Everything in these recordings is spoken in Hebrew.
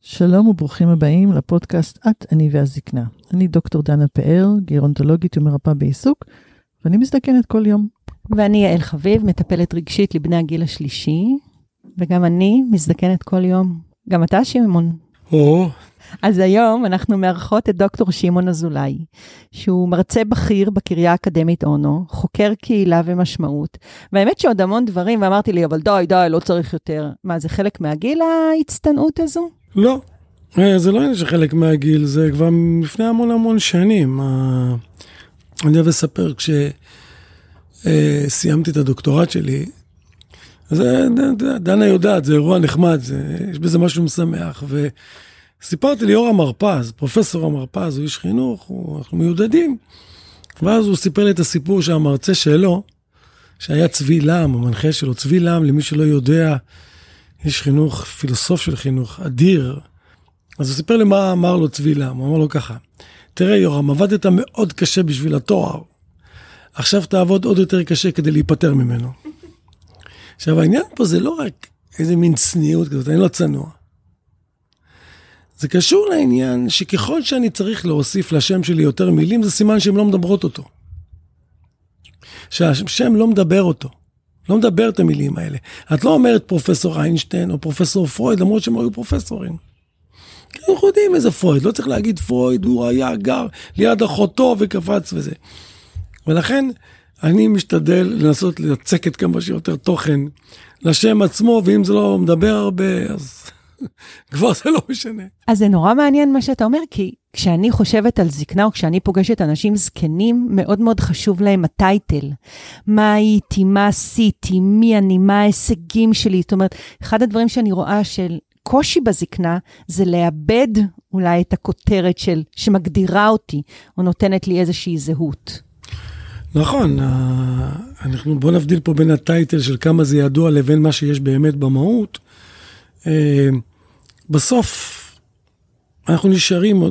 שלום וברוכים הבאים לפודקאסט את, אני והזקנה. אני דוקטור דנה פאר, גרונטולוגית ומרפאה בעיסוק, ואני מזדקנת כל יום. ואני יעל חביב, מטפלת רגשית לבני הגיל השלישי, וגם אני מזדקנת כל יום. גם אתה, שמעון. או, אז היום אנחנו מארחות את דוקטור שמעון אזולאי, שהוא מרצה בכיר בקריה האקדמית אונו, חוקר קהילה ומשמעות, והאמת שעוד המון דברים, ואמרתי לי, אבל די, די, לא צריך יותר. מה, זה חלק מהגיל ההצטנעות הזו? לא. אה, זה לא עניין שחלק מהגיל, זה כבר לפני המון המון שנים. אה, אני אוהב לספר, כשסיימתי את הדוקטורט שלי, אה, ד- דנה יודעת, זה אירוע נחמד, זה, יש בזה משהו משמח. וסיפרתי ליאור המרפז, פרופסור המרפז, הוא איש חינוך, הוא, אנחנו מיודדים. ואז הוא סיפר לי את הסיפור שהמרצה שלו, שהיה צבי לם, המנחה שלו, צבי לם, למי שלא יודע, איש חינוך, פילוסוף של חינוך, אדיר. אז הוא סיפר לי מה אמר לו צבי לם, הוא אמר לו ככה, תראה יורם, עבדת מאוד קשה בשביל התואר, עכשיו תעבוד עוד יותר קשה כדי להיפטר ממנו. עכשיו העניין פה זה לא רק איזה מין צניעות כזאת, אני לא צנוע. זה קשור לעניין שככל שאני צריך להוסיף לשם שלי יותר מילים, זה סימן שהן לא מדברות אותו. שהשם לא מדבר אותו. לא מדבר את המילים האלה. את לא אומרת פרופסור איינשטיין או פרופסור פרויד, למרות שהם היו פרופסורים. כי אנחנו יודעים איזה פרויד, לא צריך להגיד פרויד, הוא היה גר ליד אחותו וקפץ וזה. ולכן אני משתדל לנסות לצקת כמה שיותר תוכן לשם עצמו, ואם זה לא מדבר הרבה, אז כבר זה לא משנה. אז זה נורא מעניין מה שאתה אומר, כי כשאני חושבת על זקנה, או כשאני פוגשת אנשים זקנים, מאוד מאוד חשוב להם הטייטל. מה הייתי, מה עשיתי, מי אני, מה ההישגים שלי. זאת אומרת, אחד הדברים שאני רואה של קושי בזקנה, זה לאבד אולי את הכותרת של, שמגדירה אותי, או נותנת לי איזושהי זהות. נכון, אה, אנחנו בוא נבדיל פה בין הטייטל של כמה זה ידוע לבין מה שיש באמת במהות. אה, בסוף אנחנו נשארים,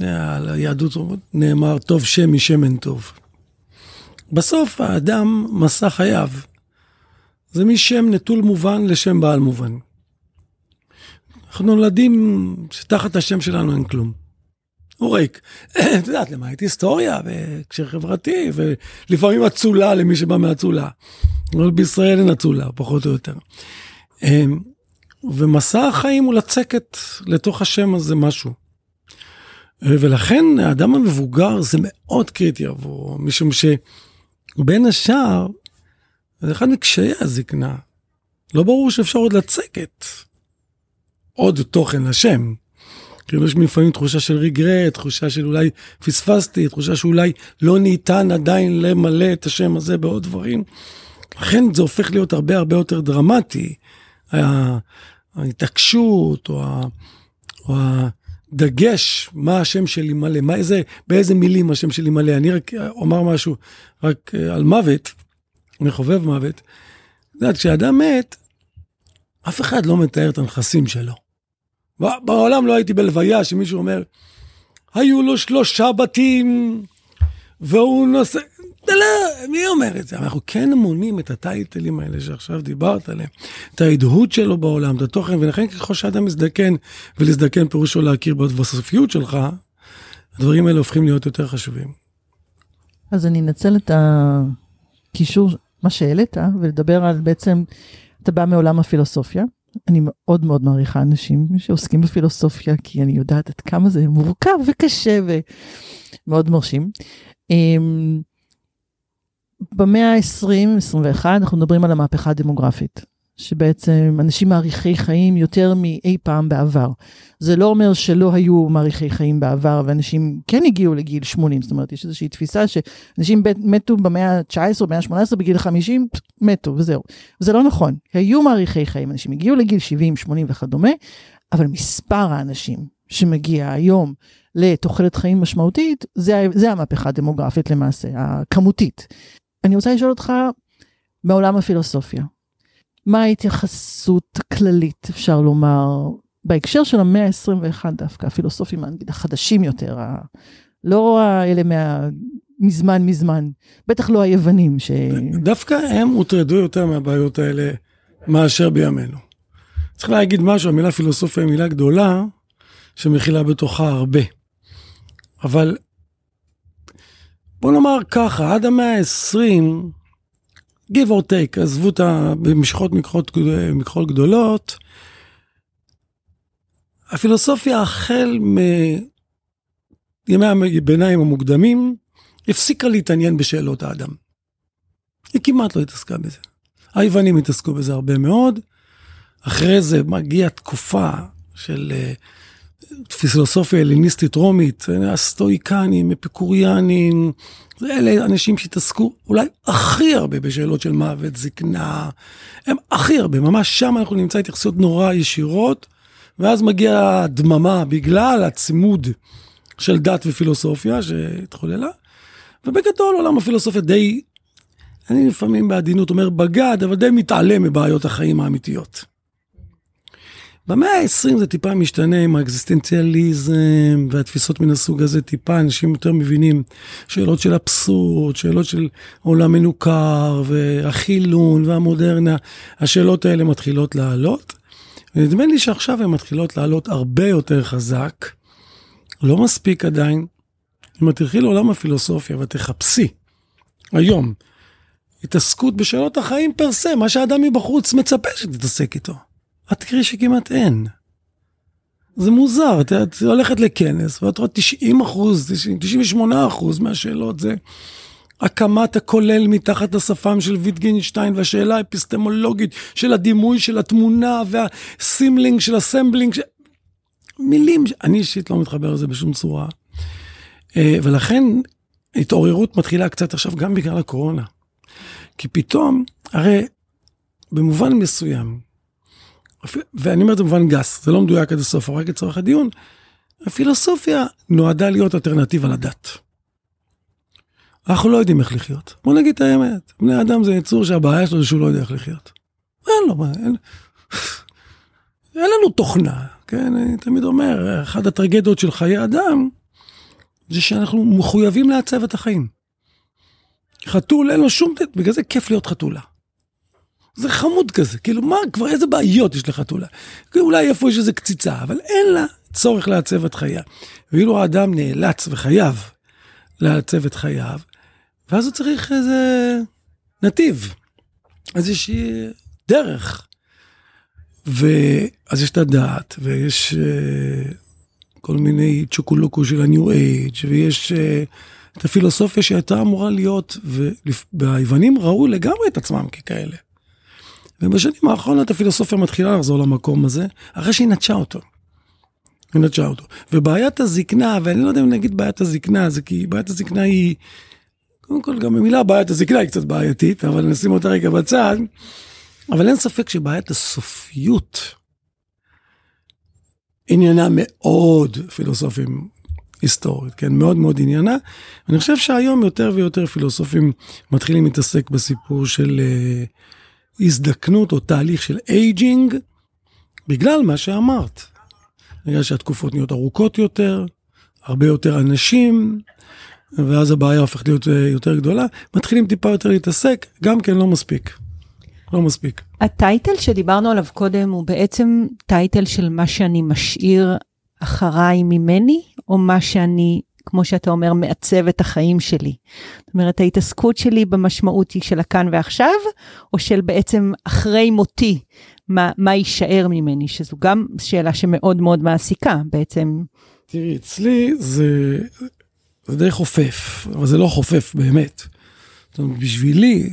אה, על היהדות נאמר, טוב שם משמן טוב. בסוף האדם, מסע חייו, זה משם נטול מובן לשם בעל מובן. אנחנו נולדים שתחת השם שלנו אין כלום. הוא ריק. את יודעת, למעט היסטוריה והקשר חברתי, ולפעמים אצולה למי שבא מאצולה. אבל בישראל אין אצולה, פחות או יותר. ומסע החיים הוא לצקת לתוך השם הזה משהו. ולכן האדם המבוגר זה מאוד קריטי עבורו, משום שבין השאר, זה אחד מקשיי הזקנה. לא ברור שאפשר עוד לצקת עוד תוכן לשם. כאילו יש לפעמים תחושה של רגרט, תחושה של אולי פספסתי, תחושה שאולי לא ניתן עדיין למלא את השם הזה בעוד דברים. לכן זה הופך להיות הרבה הרבה יותר דרמטי. ההתעקשות או, ה, או הדגש, מה השם שלי מלא, מה, איזה, באיזה מילים השם שלי מלא. אני רק אומר משהו רק אה, על מוות, מחובב מוות. את יודעת, כשאדם מת, אף אחד לא מתאר את הנכסים שלו. בעולם לא הייתי בלוויה שמישהו אומר, היו לו שלושה בתים, והוא נושא... לא, מי אומר את זה? אנחנו כן מונים את הטייטלים האלה שעכשיו דיברת עליהם, את ההדהוד שלו בעולם, את התוכן, ולכן ככל שאדם מזדקן, ולהזדקן פירושו להכיר בסופיות שלך, הדברים האלה הופכים להיות יותר חשובים. אז אני אנצל את הקישור, מה שהעלית, ולדבר על בעצם, אתה בא מעולם הפילוסופיה. אני מאוד מאוד מעריכה אנשים שעוסקים בפילוסופיה, כי אני יודעת עד כמה זה מורכב וקשה ומאוד מרשים. במאה ה-20-21 אנחנו מדברים על המהפכה הדמוגרפית, שבעצם אנשים מעריכי חיים יותר מאי פעם בעבר. זה לא אומר שלא היו מעריכי חיים בעבר, ואנשים כן הגיעו לגיל 80, זאת אומרת, יש איזושהי תפיסה שאנשים מתו במאה ה-19 או במאה ה-18, בגיל 50, מתו וזהו. זה לא נכון, היו מעריכי חיים, אנשים הגיעו לגיל 70, 80 וכדומה, אבל מספר האנשים שמגיע היום לתוחלת חיים משמעותית, זה, זה המהפכה הדמוגרפית למעשה, הכמותית. אני רוצה לשאול אותך, מעולם הפילוסופיה, מה ההתייחסות הכללית, אפשר לומר, בהקשר של המאה ה-21 דווקא, הפילוסופים נגיד החדשים יותר, ה... לא האלה מזמן מזמן. בטח לא היוונים ש... דווקא הם הוטרדו יותר מהבעיות האלה מאשר בימינו. צריך להגיד משהו, המילה פילוסופיה היא מילה גדולה, שמכילה בתוכה הרבה. אבל בוא נאמר ככה, עד המאה ה-20, give or take, עזבו את ה... במשחות מכחול גדולות, הפילוסופיה החל מימי הביניים המוקדמים, הפסיקה להתעניין בשאלות האדם. היא כמעט לא התעסקה בזה. היוונים התעסקו בזה הרבה מאוד. אחרי זה מגיעה תקופה של uh, פילוסופיה הלניסטית רומית, הסטואיקנים, אפיקוריאנים, אלה אנשים שהתעסקו אולי הכי הרבה בשאלות של מוות, זקנה, הם הכי הרבה, ממש שם אנחנו נמצא התייחסויות נורא ישירות, ואז מגיעה הדממה בגלל הצימוד של דת ופילוסופיה שהתחוללה, ובגדול עולם הפילוסופיה די, אני לפעמים בעדינות אומר בגד, אבל די מתעלם מבעיות החיים האמיתיות. במאה ה-20 זה טיפה משתנה עם האקזיסטנציאליזם והתפיסות מן הסוג הזה, טיפה אנשים יותר מבינים שאלות של אבסורד, שאלות של עולם מנוכר והחילון והמודרנה, השאלות האלה מתחילות לעלות. ונדמה לי שעכשיו הן מתחילות לעלות הרבה יותר חזק, לא מספיק עדיין. אם את תלכי לעולם הפילוסופיה ותחפשי היום התעסקות בשאלות החיים פר מה שהאדם מבחוץ מצפה שתתעסק איתו. את תראי שכמעט אין. זה מוזר, את, את הולכת לכנס ואת רואה 90 אחוז, 98 אחוז מהשאלות זה הקמת הכולל מתחת לשפם של ויטגינשטיין והשאלה האפיסטמולוגית של הדימוי של התמונה והסימלינג של הסמבלינג, ש... מילים, אני אישית לא מתחבר לזה בשום צורה. אה, ולכן התעוררות מתחילה קצת עכשיו גם בגלל הקורונה. כי פתאום, הרי במובן מסוים, ואני אומר את זה במובן גס, זה לא מדויק עד הסוף, רק לצורך הדיון, הפילוסופיה נועדה להיות אלטרנטיבה לדת. אנחנו לא יודעים איך לחיות. בוא נגיד את האמת, בני אדם זה יצור שהבעיה שלו זה שהוא לא יודע איך לחיות. אין לו, אין, אין לנו תוכנה, כן? אני תמיד אומר, אחת הטרגדיות של חיי אדם, זה שאנחנו מחויבים לעצב את החיים. חתול אין לו שום, בגלל זה כיף להיות חתולה. זה חמוד כזה, כאילו מה, כבר איזה בעיות יש לחתולה? אולי איפה יש איזה קציצה, אבל אין לה צורך לעצב את חייה. ואילו האדם נאלץ וחייב לעצב את חייו, ואז הוא צריך איזה נתיב, איזושהי דרך. ואז יש את הדעת, ויש uh, כל מיני צ'וקולוקו של הניו אייג', ויש uh, את הפילוסופיה שהייתה אמורה להיות, והיוונים ראו לגמרי את עצמם ככאלה. ובשנים האחרונות הפילוסופיה מתחילה לחזור למקום הזה, אחרי שהיא נטשה אותו. היא נטשה אותו. ובעיית הזקנה, ואני לא יודע אם נגיד בעיית הזקנה, זה כי בעיית הזקנה היא, קודם כל גם המילה בעיית הזקנה היא קצת בעייתית, אבל נשים אותה רגע בצד. אבל אין ספק שבעיית הסופיות עניינה מאוד פילוסופים היסטורית, כן? מאוד מאוד עניינה. אני חושב שהיום יותר ויותר פילוסופים מתחילים להתעסק בסיפור של אה, הזדקנות או תהליך של aging, בגלל מה שאמרת. בגלל שהתקופות נהיות ארוכות יותר, הרבה יותר אנשים, ואז הבעיה הופכת להיות אה, יותר גדולה, מתחילים טיפה יותר להתעסק, גם כן לא מספיק. לא מספיק. הטייטל שדיברנו עליו קודם הוא בעצם טייטל של מה שאני משאיר אחריי ממני, או מה שאני, כמו שאתה אומר, מעצב את החיים שלי. זאת אומרת, ההתעסקות שלי במשמעות היא של הכאן ועכשיו, או של בעצם אחרי מותי, מה, מה יישאר ממני, שזו גם שאלה שמאוד מאוד מעסיקה בעצם. תראי, אצלי זה, זה די חופף, אבל זה לא חופף באמת. זאת אומרת, בשבילי,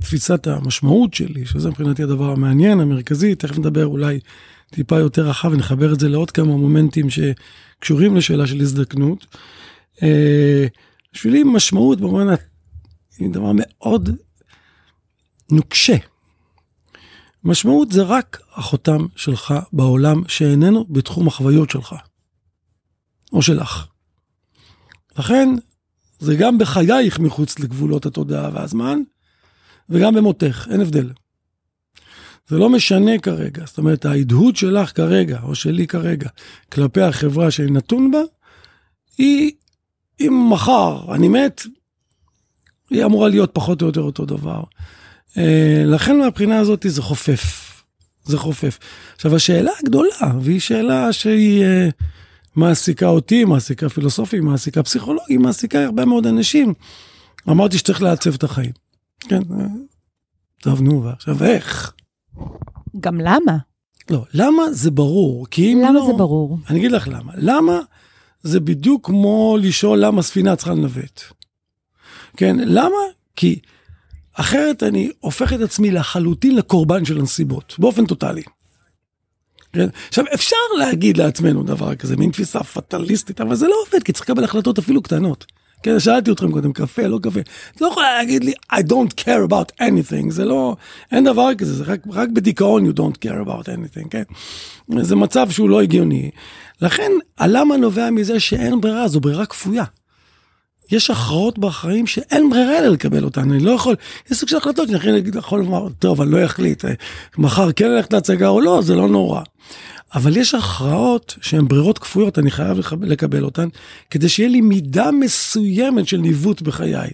תפיסת המשמעות שלי, שזה מבחינתי הדבר המעניין, המרכזי, תכף נדבר אולי טיפה יותר רחב ונחבר את זה לעוד כמה מומנטים שקשורים לשאלה של הזדקנות. אה, בשבילי משמעות במובן, היא דבר מאוד נוקשה. משמעות זה רק החותם שלך בעולם שאיננו בתחום החוויות שלך, או שלך. לכן, זה גם בחייך מחוץ לגבולות התודעה והזמן, וגם במותך, אין הבדל. זה לא משנה כרגע, זאת אומרת, ההדהוד שלך כרגע, או שלי כרגע, כלפי החברה שאני נתון בה, היא, אם מחר אני מת, היא אמורה להיות פחות או יותר אותו דבר. אה, לכן מהבחינה הזאת זה חופף. זה חופף. עכשיו, השאלה הגדולה, והיא שאלה שהיא אה, מעסיקה אותי, מעסיקה פילוסופים, מעסיקה פסיכולוגים, מעסיקה הרבה מאוד אנשים. אמרתי שצריך לעצב את החיים. כן, אה, טוב, נו, ועכשיו איך? גם למה? לא, למה זה ברור? כי אם למה לא... זה ברור? אני אגיד לך למה. למה זה בדיוק כמו לשאול למה ספינה צריכה לנווט. כן, למה? כי אחרת אני הופך את עצמי לחלוטין לקורבן של הנסיבות, באופן טוטאלי. כן? עכשיו, אפשר להגיד לעצמנו דבר כזה, מין תפיסה פטליסטית, אבל זה לא עובד, כי צריך לקבל החלטות אפילו קטנות. כן, שאלתי אתכם קודם, קפה, לא קפה. את לא יכולה להגיד לי, I don't care about anything, זה לא, אין דבר כזה, זה רק, רק בדיכאון you don't care about anything, כן? זה מצב שהוא לא הגיוני. לכן, הלמה נובע מזה שאין ברירה, זו ברירה כפויה. יש הכרעות בחיים שאין ברירה אלא לקבל אותן, אני לא יכול, יש סוג של החלטות שאני יכול לומר, טוב, אני לא אחליט, מחר כן ללכת להצגה או לא, זה לא נורא. אבל יש הכרעות שהן ברירות כפויות, אני חייב לקבל אותן, כדי שיהיה לי מידה מסוימת של ניווט בחיי.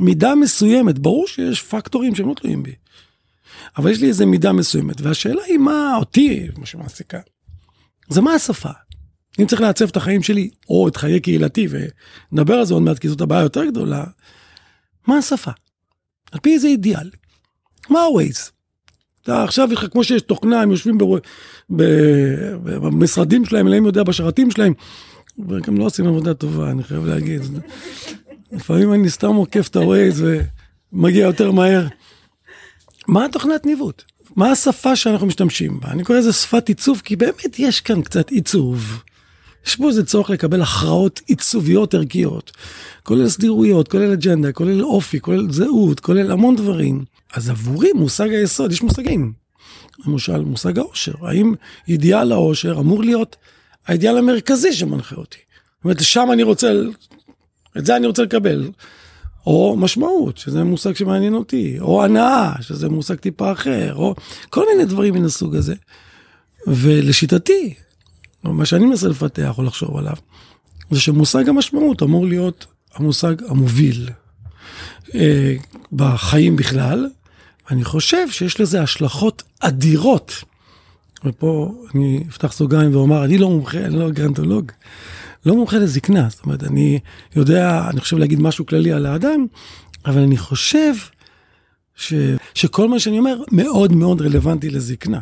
מידה מסוימת, ברור שיש פקטורים שהם לא תלויים בי. אבל יש לי איזה מידה מסוימת, והשאלה היא מה אותי, מה שמעסיקה, זה מה השפה. אם צריך לעצב את החיים שלי, או את חיי קהילתי, ונדבר על זה עוד מעט, כי זאת הבעיה יותר גדולה, מה השפה? על פי איזה אידיאל? מה ה-Waze? עכשיו, כמו שיש תוכנה, הם יושבים במשרדים שלהם, אלוהים יודע, בשרתים שלהם, וגם לא עושים עבודה טובה, אני חייב להגיד. לפעמים אני סתם עוקף את ה-Waze ומגיע יותר מהר. מה התוכנת ניווט? מה השפה שאנחנו משתמשים בה? אני קורא לזה שפת עיצוב, כי באמת יש כאן קצת עיצוב. יש פה איזה צורך לקבל הכרעות עיצוביות ערכיות, כולל סדירויות, כולל אג'נדה, כולל אופי, כולל זהות, כולל המון דברים. אז עבורי מושג היסוד, יש מושגים. למשל, מושג העושר. האם אידיאל העושר אמור להיות האידיאל המרכזי שמנחה אותי? זאת אומרת, שם אני רוצה, את זה אני רוצה לקבל. או משמעות, שזה מושג שמעניין אותי, או הנאה, שזה מושג טיפה אחר, או כל מיני דברים מן הסוג הזה. ולשיטתי, מה שאני מנסה לפתח או לחשוב עליו, זה שמושג המשמעות אמור להיות המושג המוביל אה, בחיים בכלל. אני חושב שיש לזה השלכות אדירות. ופה אני אפתח סוגריים ואומר, אני לא מומחה, אני לא גרנטולוג, לא מומחה לזקנה. זאת אומרת, אני יודע, אני חושב להגיד משהו כללי על האדם, אבל אני חושב ש, שכל מה שאני אומר מאוד מאוד רלוונטי לזקנה.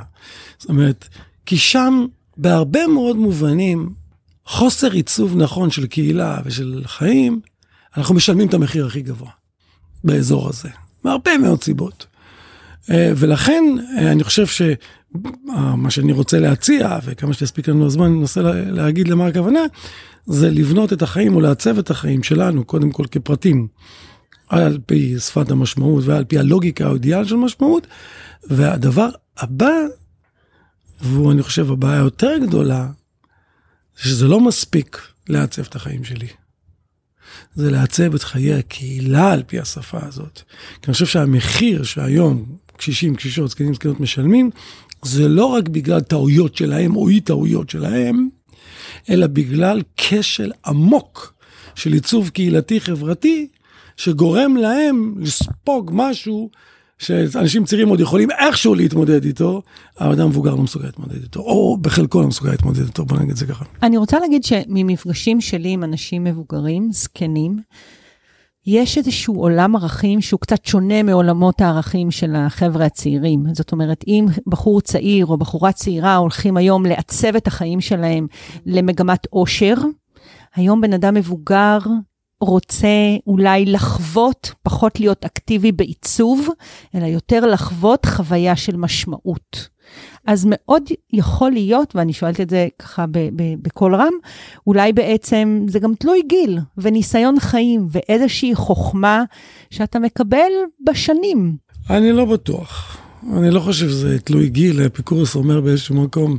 זאת אומרת, כי שם בהרבה מאוד מובנים, חוסר עיצוב נכון של קהילה ושל חיים, אנחנו משלמים את המחיר הכי גבוה באזור הזה, מהרבה מאוד סיבות. אה, ולכן אה, אני חושב שמה שאני רוצה להציע, וכמה שיספיק לנו הזמן, אני אנסה להגיד למה הכוונה, זה לבנות את החיים או לעצב את החיים שלנו, קודם כל כפרטים, על פי שפת המשמעות ועל פי הלוגיקה או אידיאל של משמעות. והדבר הבא והוא, אני חושב, הבעיה היותר גדולה, זה שזה לא מספיק לעצב את החיים שלי. זה לעצב את חיי הקהילה על פי השפה הזאת. כי אני חושב שהמחיר שהיום קשישים, קשישות, זקנים, זקנות משלמים, זה לא רק בגלל טעויות שלהם או אי טעויות שלהם, אלא בגלל כשל עמוק של עיצוב קהילתי חברתי, שגורם להם לספוג משהו שאנשים צעירים עוד יכולים איכשהו להתמודד איתו, האדם מבוגר לא מסוגל להתמודד איתו, או בחלקו לא מסוגל להתמודד איתו, בוא נגיד את זה ככה. אני רוצה להגיד שממפגשים שלי עם אנשים מבוגרים, זקנים, יש איזשהו עולם ערכים שהוא קצת שונה מעולמות הערכים של החבר'ה הצעירים. זאת אומרת, אם בחור צעיר או בחורה צעירה הולכים היום לעצב את החיים שלהם למגמת עושר, היום בן אדם מבוגר רוצה אולי לחוות, פחות להיות אקטיבי בעיצוב, אלא יותר לחוות חוויה של משמעות. אז מאוד יכול להיות, ואני שואלת את זה ככה בקול רם, אולי בעצם זה גם תלוי גיל וניסיון חיים ואיזושהי חוכמה שאתה מקבל בשנים. אני לא בטוח. אני לא חושב שזה תלוי גיל, אפיקורוס אומר באיזשהו מקום,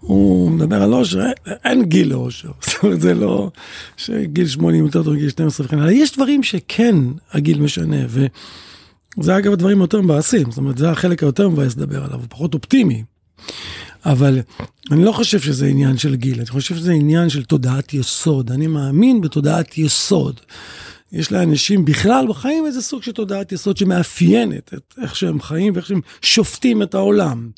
הוא מדבר על אושר, אין גיל לאושר. זאת אומרת, זה לא שגיל 80 יותר טוב מגיל 12 וכן הלאה. יש דברים שכן הגיל משנה, וזה אגב הדברים היותר מבאסים, זאת אומרת, זה החלק היותר מבאס לדבר עליו, הוא פחות אופטימי. אבל אני לא חושב שזה עניין של גיל, אני חושב שזה עניין של תודעת יסוד. אני מאמין בתודעת יסוד. יש לאנשים בכלל בחיים איזה סוג של תודעת יסוד שמאפיינת את איך שהם חיים ואיך שהם שופטים את העולם.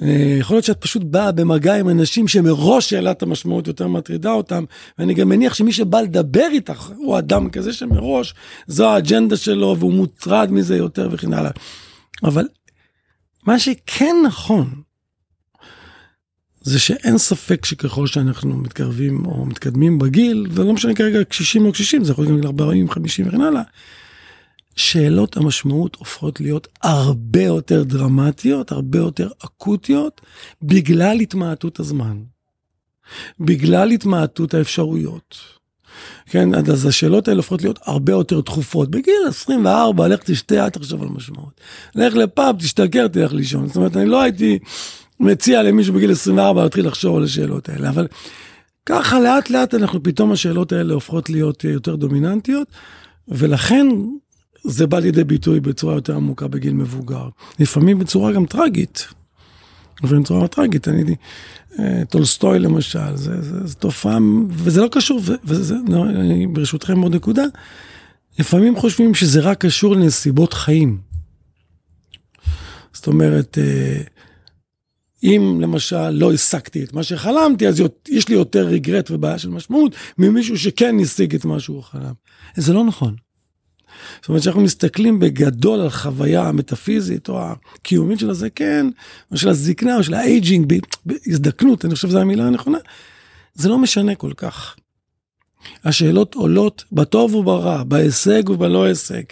ויכול להיות שאת פשוט באה במגע עם אנשים שמראש שאלת המשמעות יותר מטרידה אותם, ואני גם מניח שמי שבא לדבר איתך הוא אדם כזה שמראש זו האג'נדה שלו והוא מוטרד מזה יותר וכן הלאה. אבל מה שכן נכון, זה שאין ספק שככל שאנחנו מתקרבים או מתקדמים בגיל, ולא משנה כרגע קשישים או קשישים, זה יכול להיות גם גיל 40, 50 וכן הלאה, שאלות המשמעות הופכות להיות הרבה יותר דרמטיות, הרבה יותר אקוטיות, בגלל התמעטות הזמן. בגלל התמעטות האפשרויות. כן, אז השאלות האלה הופכות להיות הרבה יותר דחופות. בגיל 24, לך תשתה, אל תחשוב על משמעות. לך לפאב, תשתכר, תלך לישון. זאת אומרת, אני לא הייתי מציע למישהו בגיל 24 להתחיל לחשוב על השאלות האלה, אבל ככה לאט לאט אנחנו, פתאום השאלות האלה הופכות להיות יותר דומיננטיות, ולכן זה בא לידי ביטוי בצורה יותר עמוקה בגיל מבוגר. לפעמים בצורה גם טרגית. לפעמים בצורה טרגית, אני אה, טולסטוי למשל, זה, זה, זה תופעה, וזה לא קשור, וזה, לא, אני ברשותכם עוד נקודה, לפעמים חושבים שזה רק קשור לנסיבות חיים. זאת אומרת, אה, אם למשל לא השגתי את מה שחלמתי, אז יש לי יותר רגרט ובעיה של משמעות ממישהו שכן השיג את מה שהוא חלם. זה לא נכון. זאת אומרת שאנחנו מסתכלים בגדול על חוויה המטאפיזית או הקיומית של הזקן, או של הזקנה, או של ה aging, בהזדקנות, אני חושב שזו המילה הנכונה, זה לא משנה כל כך. השאלות עולות בטוב וברע, בהישג ובלא הישג.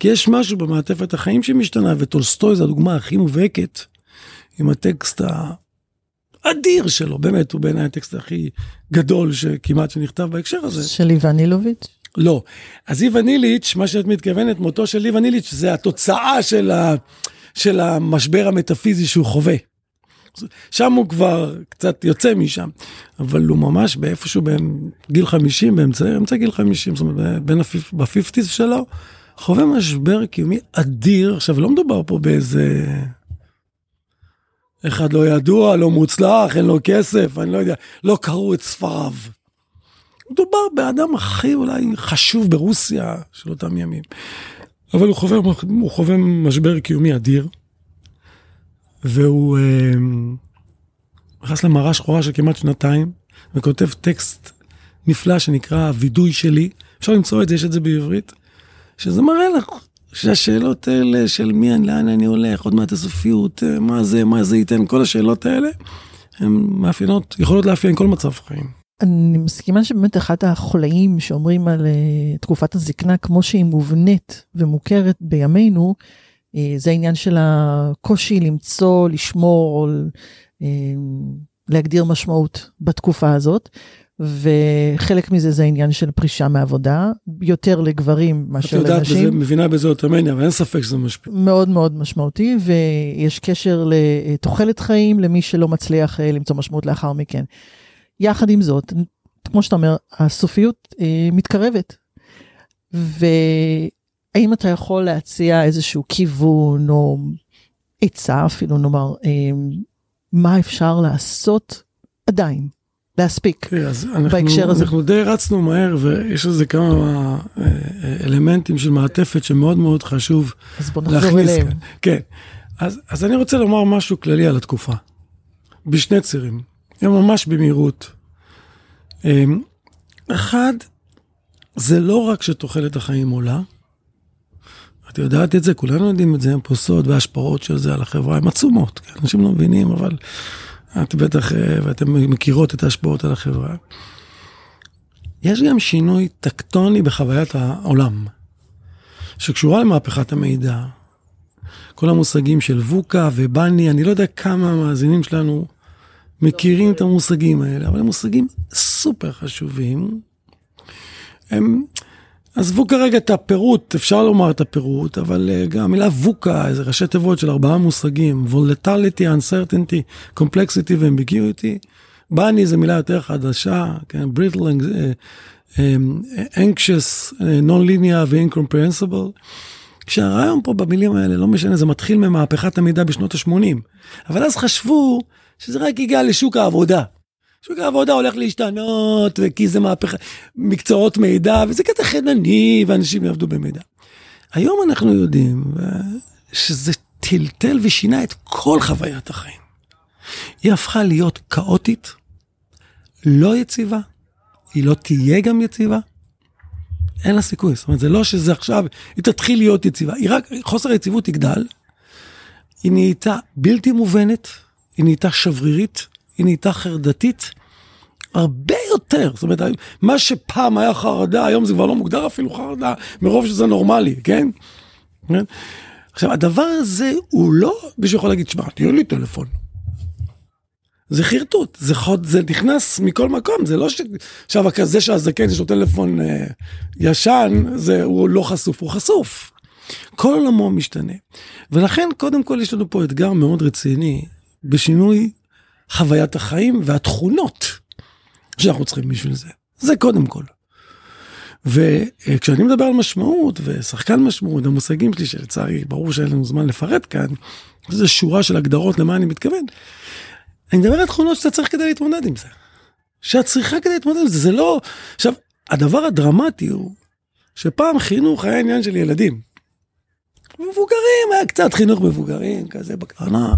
כי יש משהו במעטפת החיים שמשתנה, וטולסטוי זו הדוגמה הכי מובהקת, עם הטקסט האדיר שלו, באמת, הוא בעיניי הטקסט הכי גדול שכמעט שנכתב בהקשר הזה. של איוון איליץ'? לא. אז איוון איליץ', מה שאת מתכוונת, מותו של איוון איליץ', זה התוצאה של, ה, של המשבר המטאפיזי שהוא חווה. שם הוא כבר קצת יוצא משם, אבל הוא ממש באיפשהו בין גיל 50, באמצע, באמצע גיל 50, זאת אומרת, בין בפיפטיז שלו, חווה משבר קיומי אדיר. עכשיו, לא מדובר פה באיזה... אחד לא ידוע, לא מוצלח, אין לו כסף, אני לא יודע, לא קראו את ספריו. מדובר באדם הכי אולי חשוב ברוסיה של אותם ימים. אבל הוא חווה, הוא חווה משבר קיומי אדיר, והוא אה, נכנס למראה שחורה של כמעט שנתיים, וכותב טקסט נפלא שנקרא הווידוי שלי, אפשר למצוא את זה, יש את זה בעברית, שזה מראה לך שהשאלות האלה של מי אני, לאן אני הולך, עוד מעט הסופיות, אה, מה זה, מה זה ייתן, כל השאלות האלה, הן מאפיינות, יכולות לאפיין כל מצב חיים. אני מסכימה שבאמת אחד החולאים שאומרים על uh, תקופת הזקנה כמו שהיא מובנית ומוכרת בימינו, uh, זה העניין של הקושי למצוא, לשמור, uh, להגדיר משמעות בתקופה הזאת. וחלק מזה זה העניין של פרישה מעבודה, יותר לגברים מאשר לנשים. את יודעת, בזה, מבינה בזה יותר ממני, אבל אין ספק שזה משפיע. מאוד מאוד משמעותי, ויש קשר לתוחלת חיים למי שלא מצליח למצוא משמעות לאחר מכן. יחד עם זאת, כמו שאתה אומר, הסופיות אה, מתקרבת. והאם אתה יכול להציע איזשהו כיוון או עצה אפילו נאמר, אה, מה אפשר לעשות עדיין, להספיק okay, אז אנחנו, בהקשר הזה? אנחנו די רצנו מהר ויש לזה כמה אה, אלמנטים של מעטפת שמאוד מאוד חשוב אז בוא נחזור אליהם. כן, אז, אז אני רוצה לומר משהו כללי על התקופה, בשני צירים. ממש במהירות. אמ, אחד, זה לא רק שתוחלת החיים עולה, את יודעת את זה, כולנו יודעים את זה, הם פה סוד וההשפעות של זה על החברה הן עצומות, כן? אנשים לא מבינים, אבל את בטח, אה, ואתן מכירות את ההשפעות על החברה. יש גם שינוי טקטוני בחוויית העולם, שקשורה למהפכת המידע. כל המושגים של ווקה ובני, אני לא יודע כמה המאזינים שלנו מכירים את המושגים האלה, אבל הם מושגים סופר חשובים. הם, עזבו כרגע את הפירוט, אפשר לומר את הפירוט, אבל uh, גם המילה ווקה, זה ראשי תיבות של ארבעה מושגים, volatility, uncertainty, complexity ו-ambiguity. בני זה מילה יותר חדשה, כן, brittle, uh, um, anxious, non-linear ו-incomprehensible. כשהרעיון פה במילים האלה, לא משנה, זה מתחיל ממהפכת המידע בשנות ה-80. אבל אז חשבו שזה רק הגיע לשוק העבודה. שוק העבודה הולך להשתנות, כי זה מהפכה, מקצועות מידע, וזה קטע חינני, ואנשים יעבדו במידע. היום אנחנו יודעים שזה טלטל ושינה את כל חוויית החיים. היא הפכה להיות כאוטית, לא יציבה, היא לא תהיה גם יציבה, אין לה סיכוי. זאת אומרת, זה לא שזה עכשיו, היא תתחיל להיות יציבה, היא רק, חוסר היציבות יגדל, היא נהייתה בלתי מובנת, היא נהייתה שברירית, היא נהייתה חרדתית, הרבה יותר. זאת אומרת, מה שפעם היה חרדה, היום זה כבר לא מוגדר אפילו חרדה, מרוב שזה נורמלי, כן? כן? עכשיו, הדבר הזה הוא לא מישהו יכול להגיד, שמע, תהיה לי טלפון. זה חרטוט, זה חוד, זה נכנס מכל מקום, זה לא ש... עכשיו, כזה שהזקן יש לו טלפון אה, ישן, זה, הוא לא חשוף, הוא חשוף. כל עולמו משתנה. ולכן, קודם כל, יש לנו פה אתגר מאוד רציני בשינוי חוויית החיים והתכונות שאנחנו צריכים בשביל זה. זה קודם כל. וכשאני מדבר על משמעות ושחקן משמעות, המושגים שלי שלצערי ברור שאין לנו זמן לפרט כאן, זו שורה של הגדרות למה אני מתכוון. אני מדבר על תכונות שאתה צריך כדי להתמודד עם זה. שאת צריכה כדי להתמודד עם זה, זה לא... עכשיו, הדבר הדרמטי הוא שפעם חינוך היה עניין של ילדים. מבוגרים, היה קצת חינוך מבוגרים, כזה בקטנה.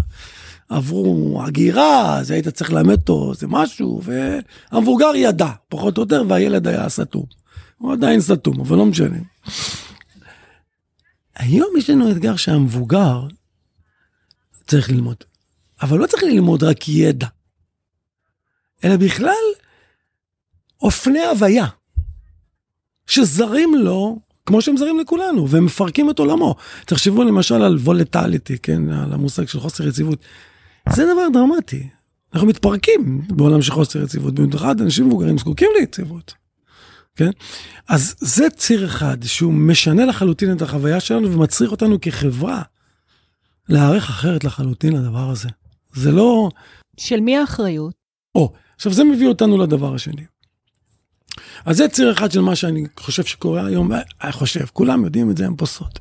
עברו הגירה, אז היית צריך ללמד אותו איזה משהו, והמבוגר ידע, פחות או יותר, והילד היה סתום. הוא עדיין סתום, אבל לא משנה. היום יש לנו אתגר שהמבוגר צריך ללמוד. אבל לא צריך ללמוד רק ידע, אלא בכלל אופני הוויה, שזרים לו, כמו שהם זרים לכולנו, והם מפרקים את עולמו. תחשבו למשל על וולטליטי, כן, על המושג של חוסר יציבות. זה דבר דרמטי. אנחנו מתפרקים בעולם של חוסר יציבות, במיוחד אנשים מבוגרים זקוקים ליציבות. כן? אז זה ציר אחד שהוא משנה לחלוטין את החוויה שלנו ומצריך אותנו כחברה להיערך אחרת לחלוטין לדבר הזה. זה לא... של מי האחריות? או, עכשיו זה מביא אותנו לדבר השני. אז זה ציר אחד של מה שאני חושב שקורה היום, אני חושב, כולם יודעים את זה, הם פה סוד.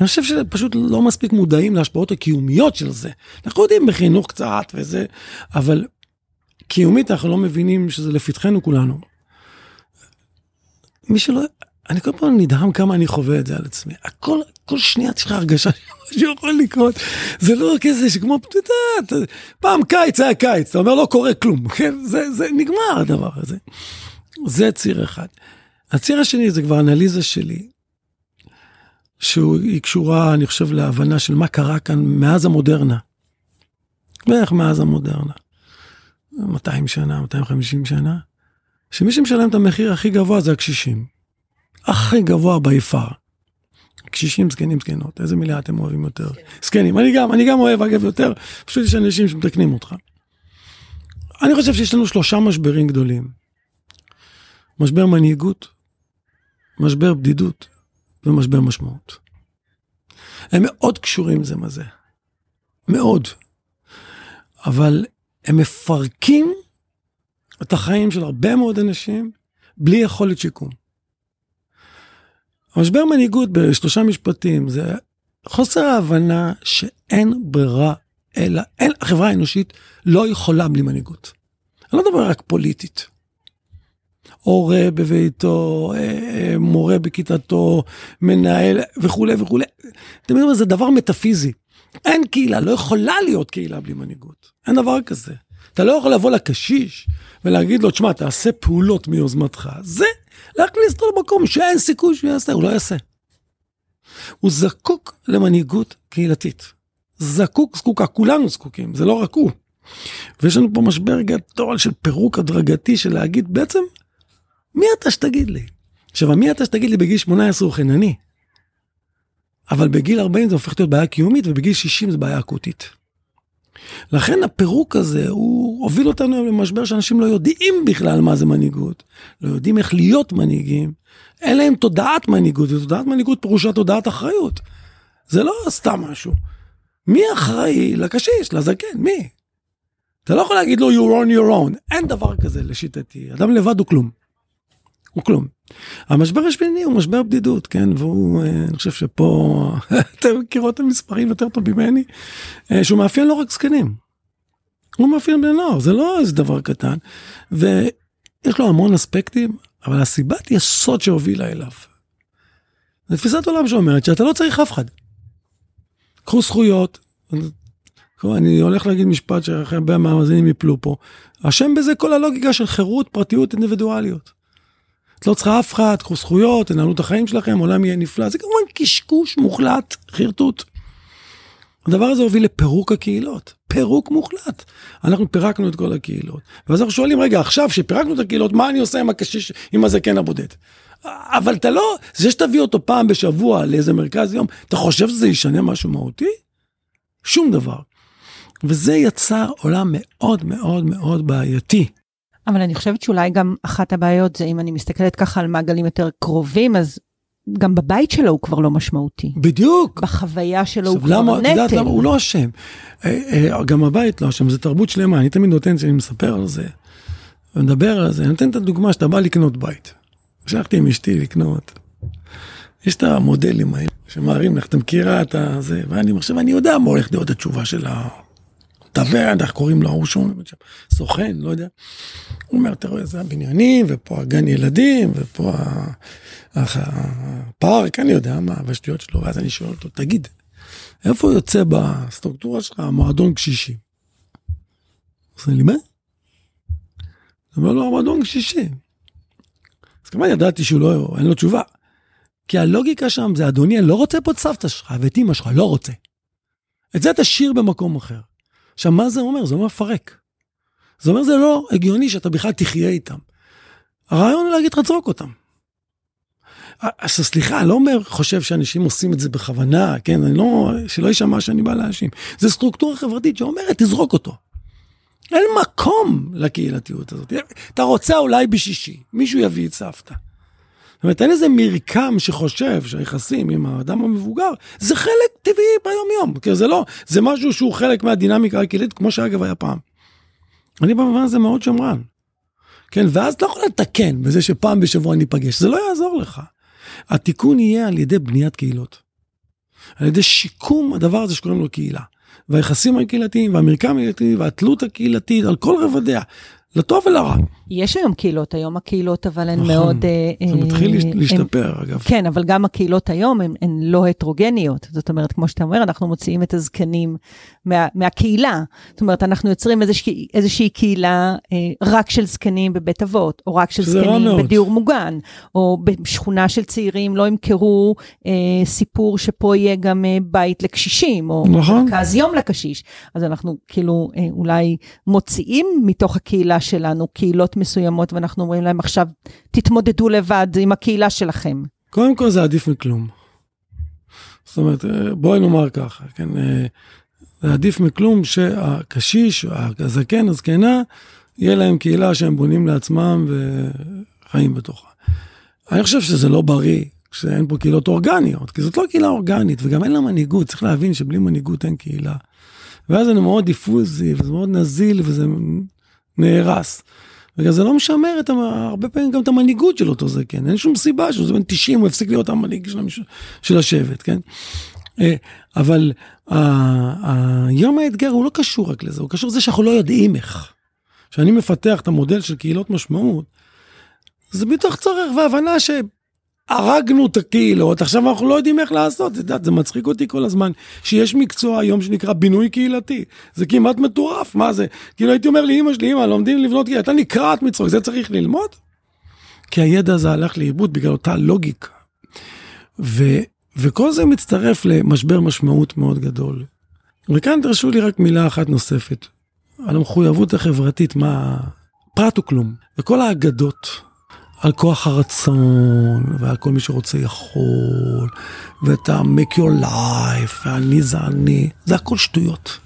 אני חושב שפשוט לא מספיק מודעים להשפעות הקיומיות של זה. אנחנו יודעים בחינוך קצת וזה, אבל קיומית אנחנו לא מבינים שזה לפתחנו כולנו. מי שלא, אני כל פעם נדהם כמה אני חווה את זה על עצמי. הכל, כל שנייה יש לך הרגשה שיכול לקרות. זה לא כזה שכמו, אתה פעם קיץ היה קיץ, אתה אומר לא קורה כלום, כן? זה, זה נגמר הדבר הזה. זה ציר אחד. הציר השני זה כבר אנליזה שלי, שהיא קשורה, אני חושב, להבנה של מה קרה כאן מאז המודרנה. בערך מאז המודרנה. 200 שנה, 250 שנה. שמי שמשלם את המחיר הכי גבוה זה הקשישים. הכי גבוה ביפר. קשישים, זקנים, זקנות, איזה מילה אתם אוהבים יותר? זקנים, אני גם, אני גם אוהב אגב יותר, פשוט יש אנשים שמתקנים אותך. אני חושב שיש לנו שלושה משברים גדולים. משבר מנהיגות, משבר בדידות ומשבר משמעות. הם מאוד קשורים זה מזה. מאוד. אבל הם מפרקים את החיים של הרבה מאוד אנשים בלי יכולת שיקום. המשבר מנהיגות בשלושה משפטים זה חוסר ההבנה שאין ברירה אלא, אין, החברה האנושית לא יכולה בלי מנהיגות. אני לא מדבר רק פוליטית. הורה בביתו, אה, אה, מורה בכיתתו, מנהל וכולי וכולי. אתם יודעים, זה דבר מטאפיזי. אין קהילה, לא יכולה להיות קהילה בלי מנהיגות. אין דבר כזה. אתה לא יכול לבוא לקשיש ולהגיד לו, תשמע, תעשה פעולות מיוזמתך. זה להכניס אותו למקום שאין סיכוי שהוא יעשה, הוא לא יעשה. הוא זקוק למנהיגות קהילתית. זקוק, זקוקה, כולנו זקוקים, זה לא רק הוא. ויש לנו פה משבר גדול של פירוק הדרגתי של להגיד בעצם, מי אתה שתגיד לי? עכשיו, מי אתה שתגיד לי בגיל 18 הוא חינני? אבל בגיל 40 זה הופך להיות בעיה קיומית ובגיל 60 זה בעיה אקוטית. לכן הפירוק הזה הוא הוביל אותנו למשבר שאנשים לא יודעים בכלל מה זה מנהיגות, לא יודעים איך להיות מנהיגים, אין להם תודעת מנהיגות, ותודעת מנהיגות פירושה תודעת אחריות. זה לא סתם משהו. מי אחראי לקשיש, לזקן, מי? אתה לא יכול להגיד לו you're on your own, אין דבר כזה לשיטתי, אדם לבד הוא כלום. הוא כלום. המשבר השמיני הוא משבר בדידות, כן, והוא, אה, אני חושב שפה, אתם מכירות את המספרים יותר טוב ממני, אה, שהוא מאפיין לא רק זקנים, הוא מאפיין בני נוער, זה לא איזה דבר קטן. ויש לו המון אספקטים, אבל הסיבת יסוד שהובילה אליו. זו תפיסת עולם שאומרת שאתה לא צריך אף אחד. קחו זכויות. אני הולך להגיד משפט שהרבה מהמאזינים יפלו פה. אשם בזה כל הלוגיקה של חירות, פרטיות, אינדיבידואליות. את לא צריכה אף אחד, קחו זכויות, תנהלו את החיים שלכם, עולם יהיה נפלא. זה כמובן קשקוש מוחלט, חרטוט. הדבר הזה הוביל לפירוק הקהילות, פירוק מוחלט. אנחנו פירקנו את כל הקהילות. ואז אנחנו שואלים, רגע, עכשיו שפירקנו את הקהילות, מה אני עושה עם הקשיש, עם הזקן הבודד? אבל אתה לא, זה שתביא אותו פעם בשבוע לאיזה מרכז יום, אתה חושב שזה ישנה משהו מהותי? שום דבר. וזה יצר עולם מאוד מאוד מאוד בעייתי. אבל אני חושבת שאולי גם אחת הבעיות זה אם אני מסתכלת ככה על מעגלים יותר קרובים, אז גם בבית שלו הוא כבר לא משמעותי. בדיוק. בחוויה שלו הוא כבר נטל. את יודעת למה? הוא לא אשם. אה, אה, גם הבית לא אשם, זה תרבות שלמה. אני תמיד נותן, כשאני מספר על זה, ומדבר על זה, אני נותן את הדוגמה שאתה בא לקנות בית. המשכתי עם אשתי לקנות. יש את המודלים האלה שמראים לך, אתה מכירה את הזה, ואני חושב, אני יודע מה הולך להיות התשובה של התוון, איך קוראים לו, הוא שום, סוכן, לא יודע. הוא אומר, אתה רואה, זה הבניינים, ופה הגן ילדים, ופה הפארק, אני יודע מה, והשטויות שלו, ואז אני שואל אותו, תגיד, איפה יוצא בסטרוקטורה שלך מועדון קשישים? הוא עושה לי, מה? הוא אומר לו, המועדון קשישים. אז כמובן ידעתי שהוא לא, אין לו תשובה. כי הלוגיקה שם זה, אדוני, אני לא רוצה פה את סבתא שלך ואת אמא שלך, לא רוצה. את זה תשאיר במקום אחר. עכשיו, מה זה אומר? זה אומר פרק. זה אומר, זה לא הגיוני שאתה בכלל תחיה איתם. הרעיון הוא להגיד לך, תזרוק אותם. אז סליחה, אני לא אומר, חושב שאנשים עושים את זה בכוונה, כן, אני לא, שלא יישמע שאני בא להאשים. זה סטרוקטורה חברתית שאומרת, תזרוק אותו. אין מקום לקהילתיות הזאת. אתה רוצה אולי בשישי, מישהו יביא את סבתא. זאת אומרת, אין איזה מרקם שחושב שהיחסים עם האדם המבוגר, זה חלק טבעי ביום יום. כי זה לא, זה משהו שהוא חלק מהדינמיקה הקהילתית, כמו שאגב היה פעם. אני במובן הזה מאוד שמרן. כן, ואז לא יכול לתקן בזה שפעם בשבוע ניפגש, זה לא יעזור לך. התיקון יהיה על ידי בניית קהילות. על ידי שיקום הדבר הזה שקוראים לו קהילה. והיחסים הקהילתיים והמרקם הקהילתי והתלות הקהילתית על כל רבדיה. לטוב ולרע. יש היום קהילות, היום הקהילות אבל הן נכון, מאוד... אה, זה uh, מתחיל uh, להשתפר הם, אגב. כן, אבל גם הקהילות היום הן, הן לא הטרוגניות. זאת אומרת, כמו שאתה אומר, אנחנו מוציאים את הזקנים מה, מהקהילה. זאת אומרת, אנחנו יוצרים איזושהי, איזושהי קהילה uh, רק של זקנים בבית אבות, או רק של זקנים בדיור מוגן, או בשכונה של צעירים לא ימכרו uh, סיפור שפה יהיה גם uh, בית לקשישים, או נכון. מרכז יום לקשיש. אז אנחנו כאילו uh, אולי מוציאים מתוך הקהילה שלנו קהילות מסוימות, ואנחנו אומרים להם עכשיו, תתמודדו לבד עם הקהילה שלכם. קודם כל זה עדיף מכלום. זאת אומרת, אה, בואי נאמר ככה, כן, אה, זה עדיף מכלום שהקשיש, הזקן, הזקנה, יהיה להם קהילה שהם בונים לעצמם וחיים בתוכה. אני חושב שזה לא בריא כשאין פה קהילות אורגניות, כי זאת לא קהילה אורגנית, וגם אין לה מנהיגות, צריך להבין שבלי מנהיגות אין קהילה. ואז זה מאוד דיפוזי, וזה מאוד נזיל, וזה נהרס. וגם זה לא משמר את, הרבה פעמים גם את המנהיגות של אותו זקן, אין שום סיבה שהוא בן 90, הוא יפסיק להיות המנהיג של, המש... של השבט, כן? אה, אבל היום האתגר הוא לא קשור רק לזה, הוא קשור לזה שאנחנו לא יודעים איך. כשאני מפתח את המודל של קהילות משמעות, זה מתוך צורך והבנה ש... הרגנו את הקהילות, עכשיו אנחנו לא יודעים איך לעשות, את יודעת, זה מצחיק אותי כל הזמן, שיש מקצוע היום שנקרא בינוי קהילתי, זה כמעט מטורף, מה זה? כאילו הייתי אומר לאמא שלי, אמא, לומדים לבנות קהילה, אתה נקרעת מצחוק, זה צריך ללמוד? כי הידע הזה הלך לאיבוד בגלל אותה לוגיקה. ו, וכל זה מצטרף למשבר משמעות מאוד גדול. וכאן תרשו לי רק מילה אחת נוספת, על המחויבות החברתית, מה... פרט וכלום, וכל האגדות על כוח הרצון, ועל כל מי שרוצה יכול, ואת ה-make your life, ואני זה אני, זה הכל שטויות.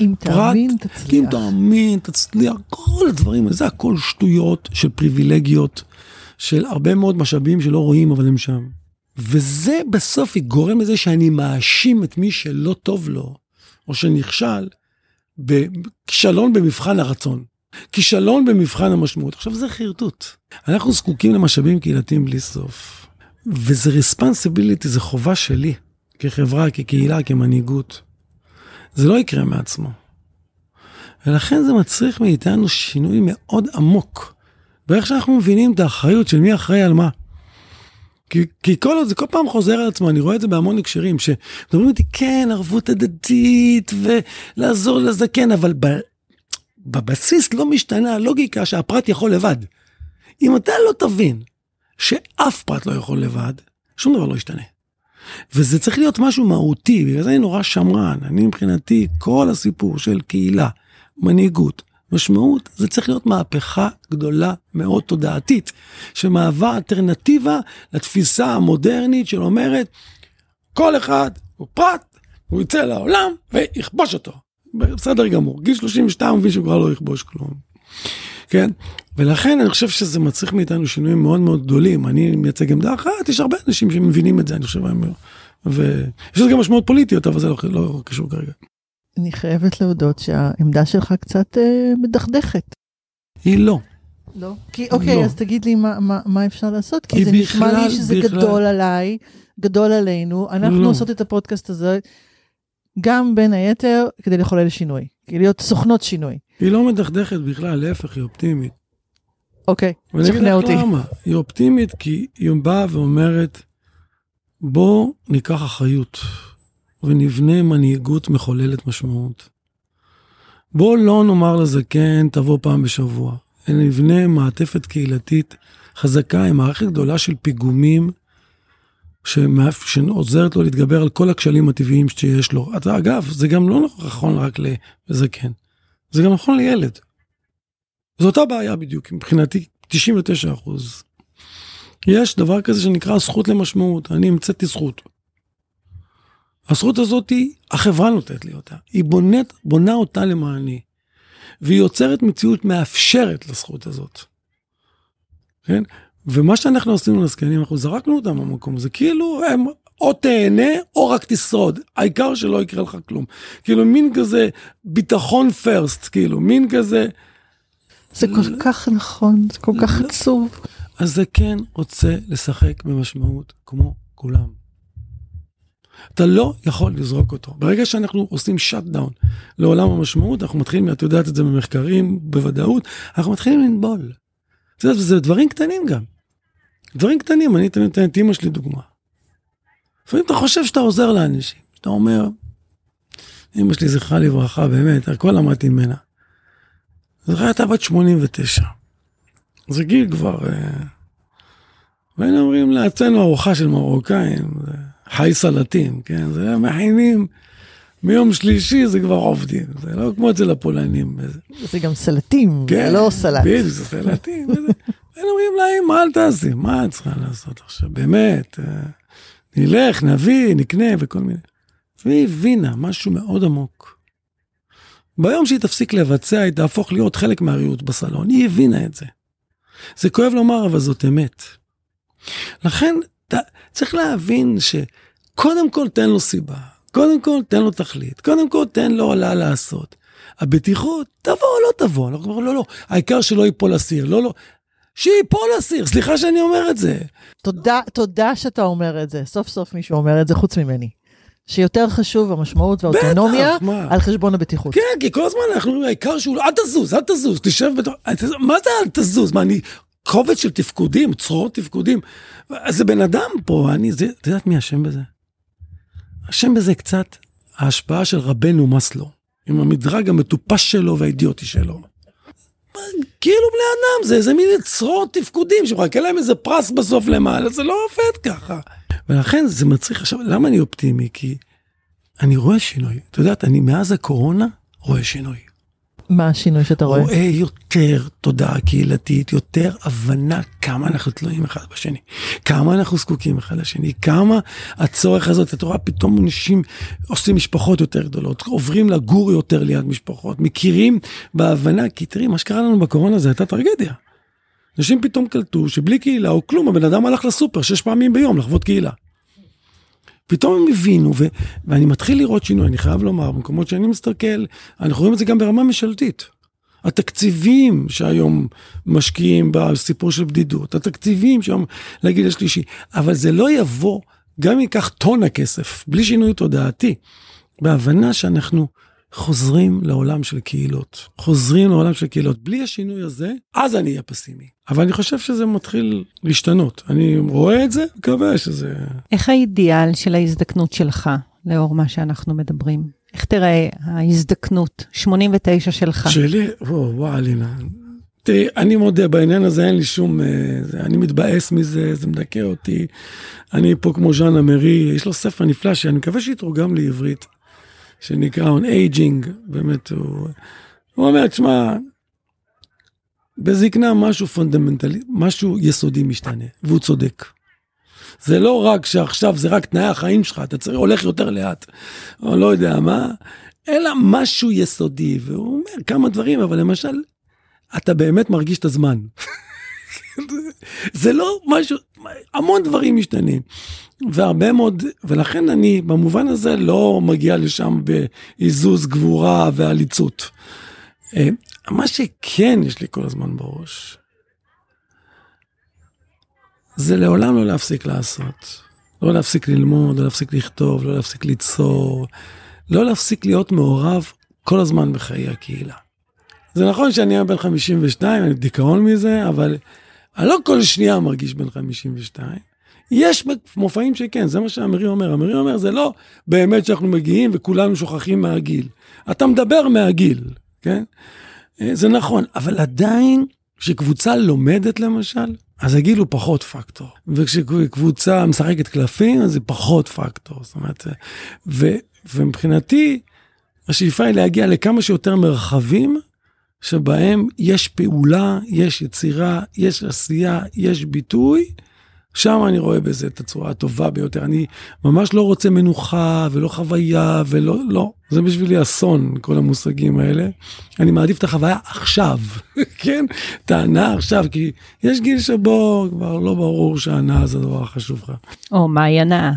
אם תאמין, תצליח. אם תאמין, תצליח, כל הדברים זה הכל שטויות של פריבילגיות, של הרבה מאוד משאבים שלא רואים, אבל הם שם. וזה בסוף גורם לזה שאני מאשים את מי שלא טוב לו, או שנכשל, בכישלון במבחן הרצון. כישלון במבחן המשמעות. עכשיו זה חרטוט. אנחנו זקוקים למשאבים קהילתיים בלי סוף. וזה ריספנסיביליטי, זה חובה שלי, כחברה, כקהילה, כמנהיגות. זה לא יקרה מעצמו. ולכן זה מצריך מאיתנו שינוי מאוד עמוק, באיך שאנחנו מבינים את האחריות של מי אחראי על מה. כי, כי כל עוד זה כל פעם חוזר על עצמו, אני רואה את זה בהמון הקשרים, שמדברים איתי, כן, ערבות הדדית ולעזור לזקן, אבל בבסיס לא משתנה הלוגיקה שהפרט יכול לבד. אם אתה לא תבין שאף פרט לא יכול לבד, שום דבר לא ישתנה. וזה צריך להיות משהו מהותי, בגלל זה אני נורא שמרן. אני מבחינתי, כל הסיפור של קהילה, מנהיגות, משמעות, זה צריך להיות מהפכה גדולה מאוד תודעתית, שמהווה אלטרנטיבה לתפיסה המודרנית שאומרת, כל אחד הוא פרט, הוא יצא לעולם ויכבוש אותו. בסדר גמור, גיל 32 הוא מבין שהוא כבר לא יכבוש כלום. כן? ולכן אני חושב שזה מצריך מאיתנו שינויים מאוד מאוד גדולים. אני מייצג עמדה אחת, יש הרבה אנשים שמבינים את זה, אני חושב, ויש לזה גם משמעות פוליטיות, אבל זה לא, לא קשור כרגע. אני חייבת להודות שהעמדה שלך קצת אה, מדכדכת. היא לא. לא? כי אוקיי, לא. אז תגיד לי מה, מה, מה אפשר לעשות, כי זה בכלל, נשמע לי שזה בכלל... גדול עליי, גדול עלינו. אנחנו לא. עושות את הפודקאסט הזה גם בין היתר כדי לחולל שינוי, כדי להיות סוכנות שינוי. היא לא מדכדכת בכלל, להפך, היא אופטימית. אוקיי, שכנע אותי. למה. היא אופטימית כי היא באה ואומרת, בוא ניקח אחריות ונבנה מנהיגות מחוללת משמעות. בוא לא נאמר לזקן, תבוא פעם בשבוע, נבנה מעטפת קהילתית חזקה עם מערכת גדולה של פיגומים שעוזרת לו להתגבר על כל הכשלים הטבעיים שיש לו. אגב, זה גם לא נכון רק לזקן, זה גם נכון לילד. זו אותה בעיה בדיוק, מבחינתי 99 אחוז. יש דבר כזה שנקרא זכות למשמעות, אני המצאתי זכות. הזכות הזאת, החברה נותנת לי אותה. היא בונת, בונה אותה למעני. והיא יוצרת מציאות מאפשרת לזכות הזאת. כן? ומה שאנחנו עשינו לזקנים, אנחנו זרקנו אותם במקום הזה, כאילו הם או תהנה או רק תשרוד, העיקר שלא יקרה לך כלום. כאילו מין כזה ביטחון פרסט, כאילו מין כזה... זה כל כך נכון, זה כל כך עצוב. אז זה כן רוצה לשחק במשמעות כמו כולם. אתה לא יכול לזרוק אותו. ברגע שאנחנו עושים שאט דאון לעולם המשמעות, אנחנו מתחילים, את יודעת את זה במחקרים, בוודאות, אנחנו מתחילים לנבול. את יודעת, וזה דברים קטנים גם. דברים קטנים, אני תמיד נותן את אימא שלי דוגמה. לפעמים אתה חושב שאתה עוזר לאנשים, שאתה אומר, אמא שלי זכרה לברכה, באמת, הכל למדתי ממנה. זכרה הייתה בת 89. זה גיל כבר... אה, והיינו אומרים לה, אצלנו ארוחה של מרוקאים, חי סלטים, כן? זה מכינים, מיום שלישי זה כבר עובדים, זה לא כמו אצל הפולנים. זה גם סלטים, כן, זה לא סלט. בדיוק, זה סלטים. היינו אומרים לה, אמא, אל תעשי, מה את צריכה לעשות עכשיו? באמת, אה, נלך, נביא, נקנה וכל מיני. והיא הבינה משהו מאוד עמוק. ביום שהיא תפסיק לבצע, היא תהפוך להיות חלק מהריהוט בסלון. היא הבינה את זה. זה כואב לומר, אבל זאת אמת. לכן, ת, צריך להבין שקודם כל תן לו סיבה, קודם כל תן לו תכלית, קודם כל תן לו עלה לעשות. הבטיחות, תבוא או לא תבוא, אנחנו כבר לא, לא, העיקר שלא ייפול אסיר, לא, לא, שייפול אסיר, סליחה שאני אומר את זה. תודה, תודה שאתה אומר את זה, סוף סוף מישהו אומר את זה חוץ ממני. שיותר חשוב המשמעות והאוטונומיה על חשבון הבטיחות. כן, כי כל הזמן אנחנו אומרים, העיקר שהוא, לא, אל תזוז, אל תזוז, תשב בתוך, מה זה אל תזוז? מה, אני קובץ של תפקודים, צרורות תפקודים. זה בן אדם פה, אני, זה, את יודעת מי אשם בזה? אשם בזה קצת ההשפעה של רבנו מסלו, עם המדרג המטופש שלו והאידיוטי שלו. כאילו בני אדם, זה איזה מין צרורות תפקודים שמחכה להם איזה פרס בסוף למעלה, זה לא עובד ככה. ולכן זה מצריך, עכשיו, למה אני אופטימי? כי אני רואה שינוי. את יודעת, אני מאז הקורונה רואה שינוי. מה השינוי שאתה רואה? רואה יותר תודעה קהילתית, יותר הבנה כמה אנחנו תלויים אחד בשני, כמה אנחנו זקוקים אחד לשני, כמה הצורך הזאת, אתה רואה פתאום אנשים עושים משפחות יותר גדולות, עוברים לגור יותר ליד משפחות, מכירים בהבנה, כי תראי, מה שקרה לנו בקורונה זה הייתה טרגדיה. אנשים פתאום קלטו שבלי קהילה או כלום, הבן אדם הלך לסופר שש פעמים ביום לחוות קהילה. פתאום הם הבינו, ו- ואני מתחיל לראות שינוי, אני חייב לומר, במקומות שאני מסתכל, אנחנו רואים את זה גם ברמה ממשלתית. התקציבים שהיום משקיעים בסיפור של בדידות, התקציבים שהיום לגיל השלישי, אבל זה לא יבוא, גם אם ייקח טון הכסף, בלי שינוי תודעתי, בהבנה שאנחנו חוזרים לעולם של קהילות. חוזרים לעולם של קהילות. בלי השינוי הזה, אז אני אהיה פסימי. אבל אני חושב שזה מתחיל להשתנות. אני רואה את זה, מקווה שזה... איך האידיאל של ההזדקנות שלך, לאור מה שאנחנו מדברים? איך תראה ההזדקנות, 89 שלך? שלי? וואו, וואו, אלינה. תראי, אני מודה, בעניין הזה אין לי שום... אה, אני מתבאס מזה, זה מדכא אותי. אני פה כמו ז'אן אמרי, יש לו ספר נפלא שאני מקווה שיתורגם לעברית, שנקרא On Aging, באמת, הוא, הוא אומר, תשמע, בזקנה משהו פונדמנטלי, משהו יסודי משתנה, והוא צודק. זה לא רק שעכשיו זה רק תנאי החיים שלך, אתה צריך, הולך יותר לאט, או לא יודע מה, אלא משהו יסודי, והוא אומר כמה דברים, אבל למשל, אתה באמת מרגיש את הזמן. זה לא משהו, המון דברים משתנים. והרבה מאוד, ולכן אני במובן הזה לא מגיע לשם בעיזוז גבורה ועליצות. אה, מה שכן יש לי כל הזמן בראש, זה לעולם לא להפסיק לעשות. לא להפסיק ללמוד, לא להפסיק לכתוב, לא להפסיק ליצור, לא להפסיק להיות מעורב כל הזמן בחיי הקהילה. זה נכון שאני היום בן 52, אני דיכאון מזה, אבל אני לא כל שנייה מרגיש בן 52. יש מופעים שכן, זה מה שאמרי אומר. אמרי אומר, זה לא באמת שאנחנו מגיעים וכולנו שוכחים מהגיל. אתה מדבר מהגיל, כן? אה, זה נכון, אבל עדיין, כשקבוצה לומדת למשל, אז הגיל הוא פחות פקטור. וכשקבוצה משחקת קלפים, אז זה פחות פקטור. זאת אומרת, ו, ומבחינתי, השאיפה היא להגיע לכמה שיותר מרחבים שבהם יש פעולה, יש יצירה, יש עשייה, יש ביטוי, שם אני רואה בזה את הצורה הטובה ביותר. אני ממש לא רוצה מנוחה ולא חוויה ולא, לא, זה בשבילי אסון, כל המושגים האלה. אני מעדיף את החוויה עכשיו, כן? את ההנאה עכשיו, כי יש גיל שבו כבר לא ברור שההנאה זה הדבר החשוב לך. או, מהי הנאה?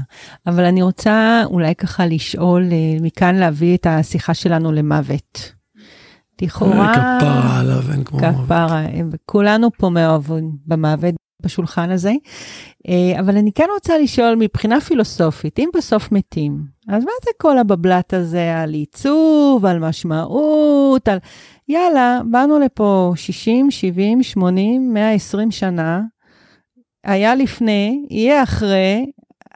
אבל אני רוצה אולי ככה לשאול, אה, מכאן להביא את השיחה שלנו למוות. לכאורה... כפרה עליו, אין כמו מוות. כפרה, כולנו פה מאוהבים במוות בשולחן הזה. אה, אבל אני כן רוצה לשאול מבחינה פילוסופית, אם בסוף מתים, אז מה זה כל הבבלת הזה על עיצוב, על משמעות, על... יאללה, באנו לפה 60, 70, 80, 120 שנה, היה לפני, יהיה אחרי,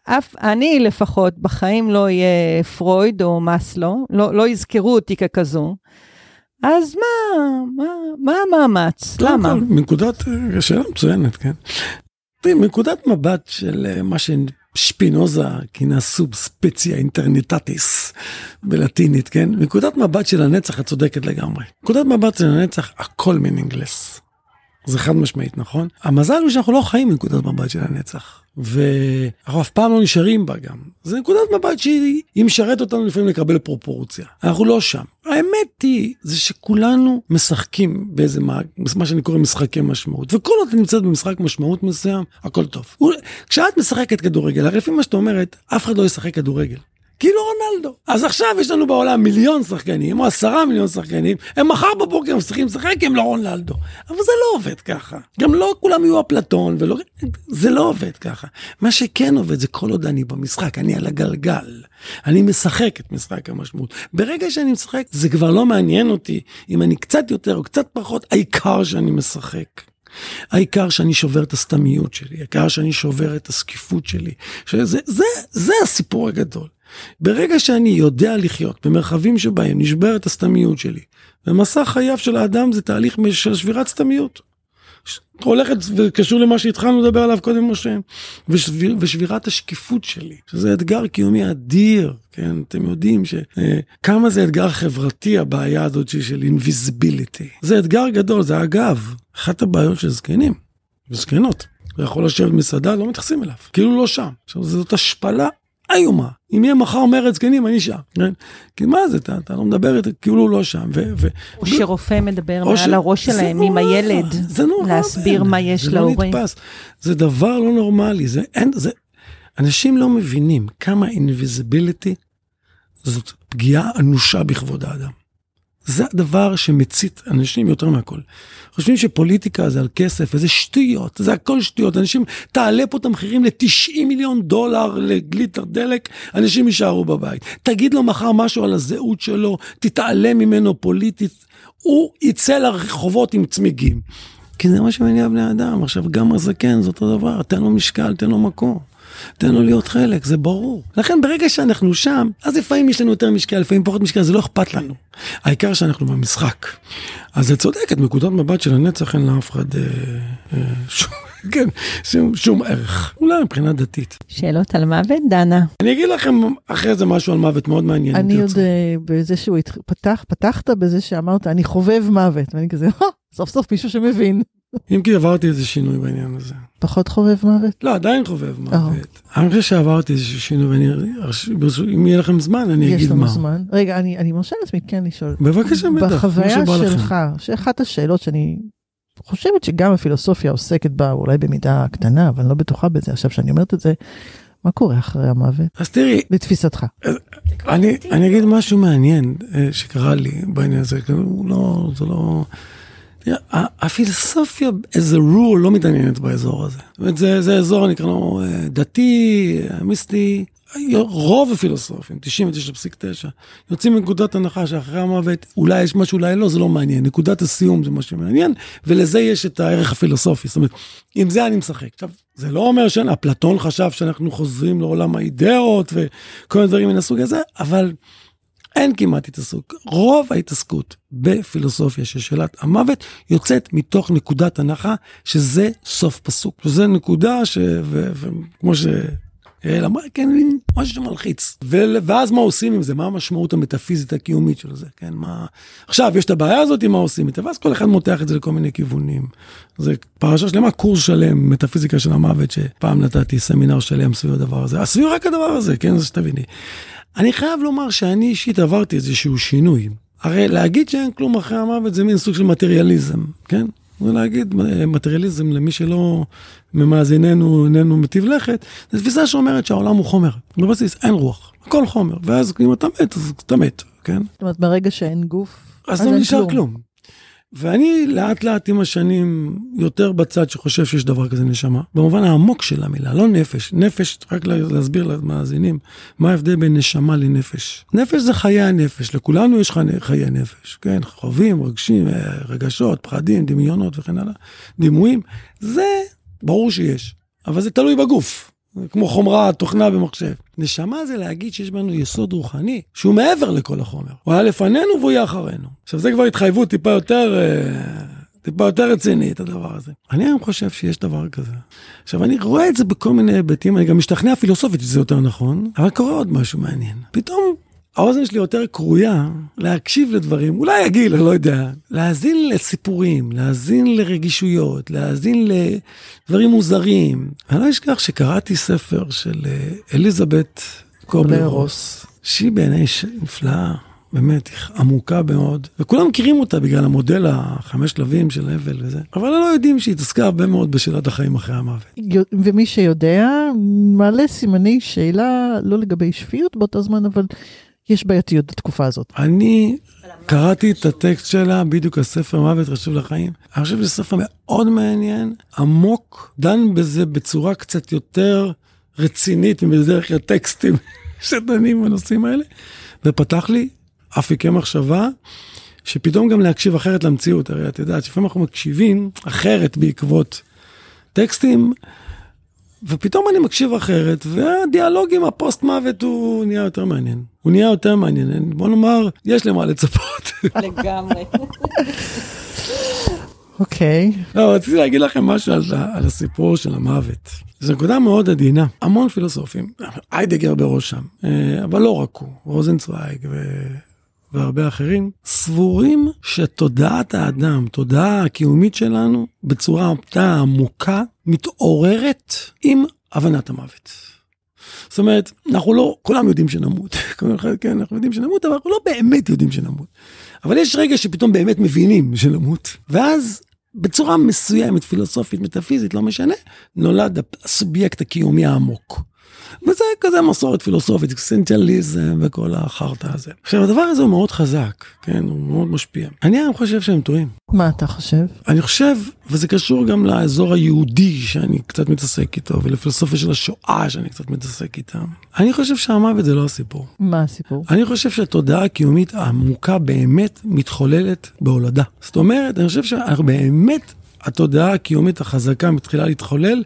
אף אני לפחות בחיים לא אהיה פרויד או מאסלו, לא, לא יזכרו אותי ככזו. אז מה, מה, מה המאמץ? למה? מנקודת, שאלה מצוינת, כן. מנקודת מבט של אה, מה ששפינוזה כינה סוב ספציה אינטרנטטיס בלטינית, כן? מנקודת מבט של הנצח את צודקת לגמרי. נקודת מבט של הנצח הכל מנינגלס. זה חד משמעית, נכון? המזל הוא שאנחנו לא חיים מנקודת מבט של הנצח. ואנחנו אף פעם לא נשארים בה גם. זו נקודת מבט שהיא משרת אותנו לפעמים לקבל פרופורציה. אנחנו לא שם. האמת היא, זה שכולנו משחקים באיזה, מה, מה שאני קורא משחקי משמעות. וכל עוד את נמצאת במשחק משמעות מסוים, הכל טוב. כשאת משחקת כדורגל, הרי לפי מה שאת אומרת, אף אחד לא ישחק כדורגל. כאילו רונלדו. אז עכשיו יש לנו בעולם מיליון שחקנים, או עשרה מיליון שחקנים, הם מחר בבוקר מצליחים לשחק כי הם לא רונלדו. אבל זה לא עובד ככה. גם לא כולם יהיו אפלטון, ולא... זה לא עובד ככה. מה שכן עובד זה כל עוד אני במשחק, אני על הגלגל. אני משחק את משחק המשמעות. ברגע שאני משחק, זה כבר לא מעניין אותי אם אני קצת יותר או קצת פחות, העיקר שאני משחק. העיקר שאני שובר את הסתמיות שלי, העיקר שאני שובר את הסקיפות שלי. שזה, זה, זה הסיפור הגדול. ברגע שאני יודע לחיות במרחבים שבהם נשברת הסתמיות שלי, ומסע חייו של האדם זה תהליך של שבירת סתמיות. הולכת וקשור למה שהתחלנו לדבר עליו קודם משה, ושביר, ושבירת השקיפות שלי, שזה אתגר קיומי אדיר, כן, אתם יודעים שכמה אה, זה אתגר חברתי הבעיה הזאת של אינביזיביליטי. זה אתגר גדול, זה אגב, אחת הבעיות של זקנים וזקנות. יכול לשבת במסעדה, לא מתייחסים אליו, כאילו לא שם. עכשיו, זאת השפלה איומה. אם יהיה מחר מרד זקנים, אני שם. כן? כי מה זה, אתה, אתה לא מדבר איתי, כאילו לא שם. ו, ו... או שרופא מדבר מעל ש... הראש שלהם נורא, עם הילד, זה נורא, להסביר מה יש זה להורים. לא נתפס. זה דבר לא נורמלי, זה אין, זה... אנשים לא מבינים כמה אינביזיביליטי זאת פגיעה אנושה בכבוד האדם. זה הדבר שמצית אנשים יותר מהכל. חושבים שפוליטיקה זה על כסף, וזה שטויות, זה הכל שטויות. אנשים, תעלה פה את המחירים ל-90 מיליון דולר לגליטר דלק, אנשים יישארו בבית. תגיד לו מחר משהו על הזהות שלו, תתעלם ממנו פוליטית, הוא יצא לרחובות עם צמיגים. כי זה מה שמניע בני אדם. עכשיו, גם הזקן זה אותו דבר, תן לו משקל, תן לו מקום. תן לו להיות חלק, זה ברור. לכן ברגע שאנחנו שם, אז לפעמים יש לנו יותר משקל, לפעמים פחות משקל, זה לא אכפת לנו. העיקר שאנחנו במשחק. אז זה צודק, את נקודת מבט של הנצח אין לאף אחד אה, אה, שום, כן, שום, שום ערך. אולי מבחינה דתית. שאלות על מוות, דנה. אני אגיד לכם אחרי זה משהו על מוות מאוד מעניין. אני עוד. אה, בזה שהוא התח- פתח, פתחת בזה שאמרת, אני חובב מוות, ואני כזה, "אה, סוף סוף מישהו שמבין. אם כי עברתי איזה שינוי בעניין הזה. פחות חובב מוות? לא, עדיין חובב אה. מוות. אני חושב שעברתי איזה שינוי, ואני, אם יהיה לכם זמן, אני יש אגיד לנו מה. זמן. רגע, אני, אני מרשה לעצמי כן לשאול. בבקשה, בטח. בחוויה. שלך, שאחת השאלות שאני חושבת שגם הפילוסופיה עוסקת בה, אולי במידה קטנה, אבל אני לא בטוחה בזה עכשיו שאני אומרת את זה, מה קורה אחרי המוות? אז תראי, לתפיסתך. אני, אני אגיד משהו מעניין אה, שקרה לי בעניין הזה, לא, זה לא... הפילוסופיה, as a rule, לא מתעניינת באזור הזה. זאת אומרת, זה, זה אזור, נקרא לו אה, דתי, מיסטי. רוב הפילוסופים, 99.9, יוצאים מנקודת הנחה שאחרי המוות אולי יש משהו, אולי לא, זה לא מעניין. נקודת הסיום זה מה שמעניין, ולזה יש את הערך הפילוסופי. זאת אומרת, עם זה אני משחק. עכשיו, זה לא אומר שאפלטון חשב שאנחנו חוזרים לעולם האידאות וכל מיני דברים מן הסוג הזה, אבל אין כמעט התעסקות. רוב ההתעסקות בפילוסופיה של שאלת המוות יוצאת מתוך נקודת הנחה שזה סוף פסוק. וזו נקודה ש... וכמו ש... יעל אמרה, כן, משהו שמלחיץ. ו- ואז מה עושים עם זה? מה המשמעות המטאפיזית הקיומית של זה? כן, מה... עכשיו, יש את הבעיה הזאת, מה עושים איתה? ואז כל אחד מותח את זה לכל מיני כיוונים. זה פרשה שלמה, קורס שלם, מטאפיזיקה של המוות, שפעם נתתי סמינר שלם סביב הדבר הזה. אז סביב רק הדבר הזה, כן, זה שתביני. אני חייב לומר שאני אישית עברתי איזשהו שינוי. הרי להגיד שאין כלום אחרי המוות זה מין סוג של מטריאליזם, כן? ולהגיד אה, מטריאליזם למי שלא ממאזיננו איננו מטיב לכת, זו תפיסה שאומרת שהעולם הוא חומר. בבסיס אין רוח, הכל חומר, ואז אם אתה מת, אז אתה מת, כן? זאת אומרת, ברגע שאין גוף, אז לא אין נשאר כלום. ואני לאט לאט עם השנים יותר בצד שחושב שיש דבר כזה נשמה, במובן העמוק של המילה, לא נפש. נפש, רק לה- להסביר למאזינים, מה ההבדל בין נשמה לנפש. נפש זה חיי הנפש, לכולנו יש חי- חיי נפש, כן? חווים, רגשים, אה, רגשות, פחדים, דמיונות וכן הלאה, דימויים. זה ברור שיש, אבל זה תלוי בגוף. כמו חומרה, תוכנה במחשב. נשמה זה להגיד שיש בנו יסוד רוחני, שהוא מעבר לכל החומר. הוא היה לפנינו והוא יהיה אחרינו. עכשיו, זה כבר התחייבות טיפה יותר, אה, טיפה יותר רצינית, הדבר הזה. אני היום חושב שיש דבר כזה. עכשיו, אני רואה את זה בכל מיני היבטים, אני גם משתכנע פילוסופית שזה יותר נכון, אבל קורה עוד משהו מעניין. פתאום האוזן שלי יותר כרויה להקשיב לדברים, אולי הגיל, אני לא יודע, להאזין לסיפורים, להאזין לרגישויות, להאזין לדברים מוזרים. אני לא אשכח שקראתי ספר של אה, אליזבת קובלר רוס, שהיא בעיניי נפלאה. באמת, היא עמוקה מאוד, וכולם מכירים אותה בגלל המודל החמש שלבים של הבל וזה, אבל לא יודעים שהיא התעסקה הרבה מאוד בשאלת החיים אחרי המוות. ומי שיודע, מעלה סימני שאלה, לא לגבי שפיות באותו זמן, אבל יש בעייתיות בתקופה הזאת. אני קראתי את הטקסט שלה, בדיוק הספר מוות חשוב לחיים. אני חושב שזה ספר מאוד מעניין, עמוק, דן בזה בצורה קצת יותר רצינית מבדרך כלל טקסטים שדנים בנושאים האלה, ופתח לי אפיקי מחשבה. שפתאום גם להקשיב אחרת למציאות, הרי את יודעת, לפעמים אנחנו מקשיבים אחרת בעקבות טקסטים, ופתאום אני מקשיב אחרת, והדיאלוג עם הפוסט מוות הוא נהיה יותר מעניין. הוא נהיה יותר מעניין, בוא נאמר, יש למה לצפות. לגמרי. אוקיי. לא, רציתי להגיד לכם משהו על, על הסיפור של המוות. זו נקודה מאוד עדינה. המון פילוסופים, איידגר בראשם, אה, אבל לא רק הוא, רוזנצוויג ו... והרבה אחרים, סבורים שתודעת האדם, תודעה הקיומית שלנו, בצורה עמוקה, מתעוררת עם הבנת המוות. זאת אומרת, אנחנו לא, כולם יודעים שנמות, כן, אנחנו יודעים שנמות, אבל אנחנו לא באמת יודעים שנמות. אבל יש רגע שפתאום באמת מבינים שנמות, ואז בצורה מסוימת, פילוסופית, מטאפיזית, לא משנה, נולד הסובייקט הקיומי העמוק. וזה כזה מסורת פילוסופית, אקסנטיאליזם וכל החרטא הזה. עכשיו, הדבר הזה הוא מאוד חזק, כן, הוא מאוד משפיע. אני היום חושב שהם טועים. מה אתה חושב? אני חושב, וזה קשור גם לאזור היהודי שאני קצת מתעסק איתו, ולפילוסופיה של השואה שאני קצת מתעסק איתה. אני חושב שהמוות זה לא הסיפור. מה הסיפור? אני חושב שהתודעה הקיומית העמוקה באמת מתחוללת בהולדה. זאת אומרת, אני חושב שאנחנו באמת, התודעה הקיומית החזקה מתחילה להתחולל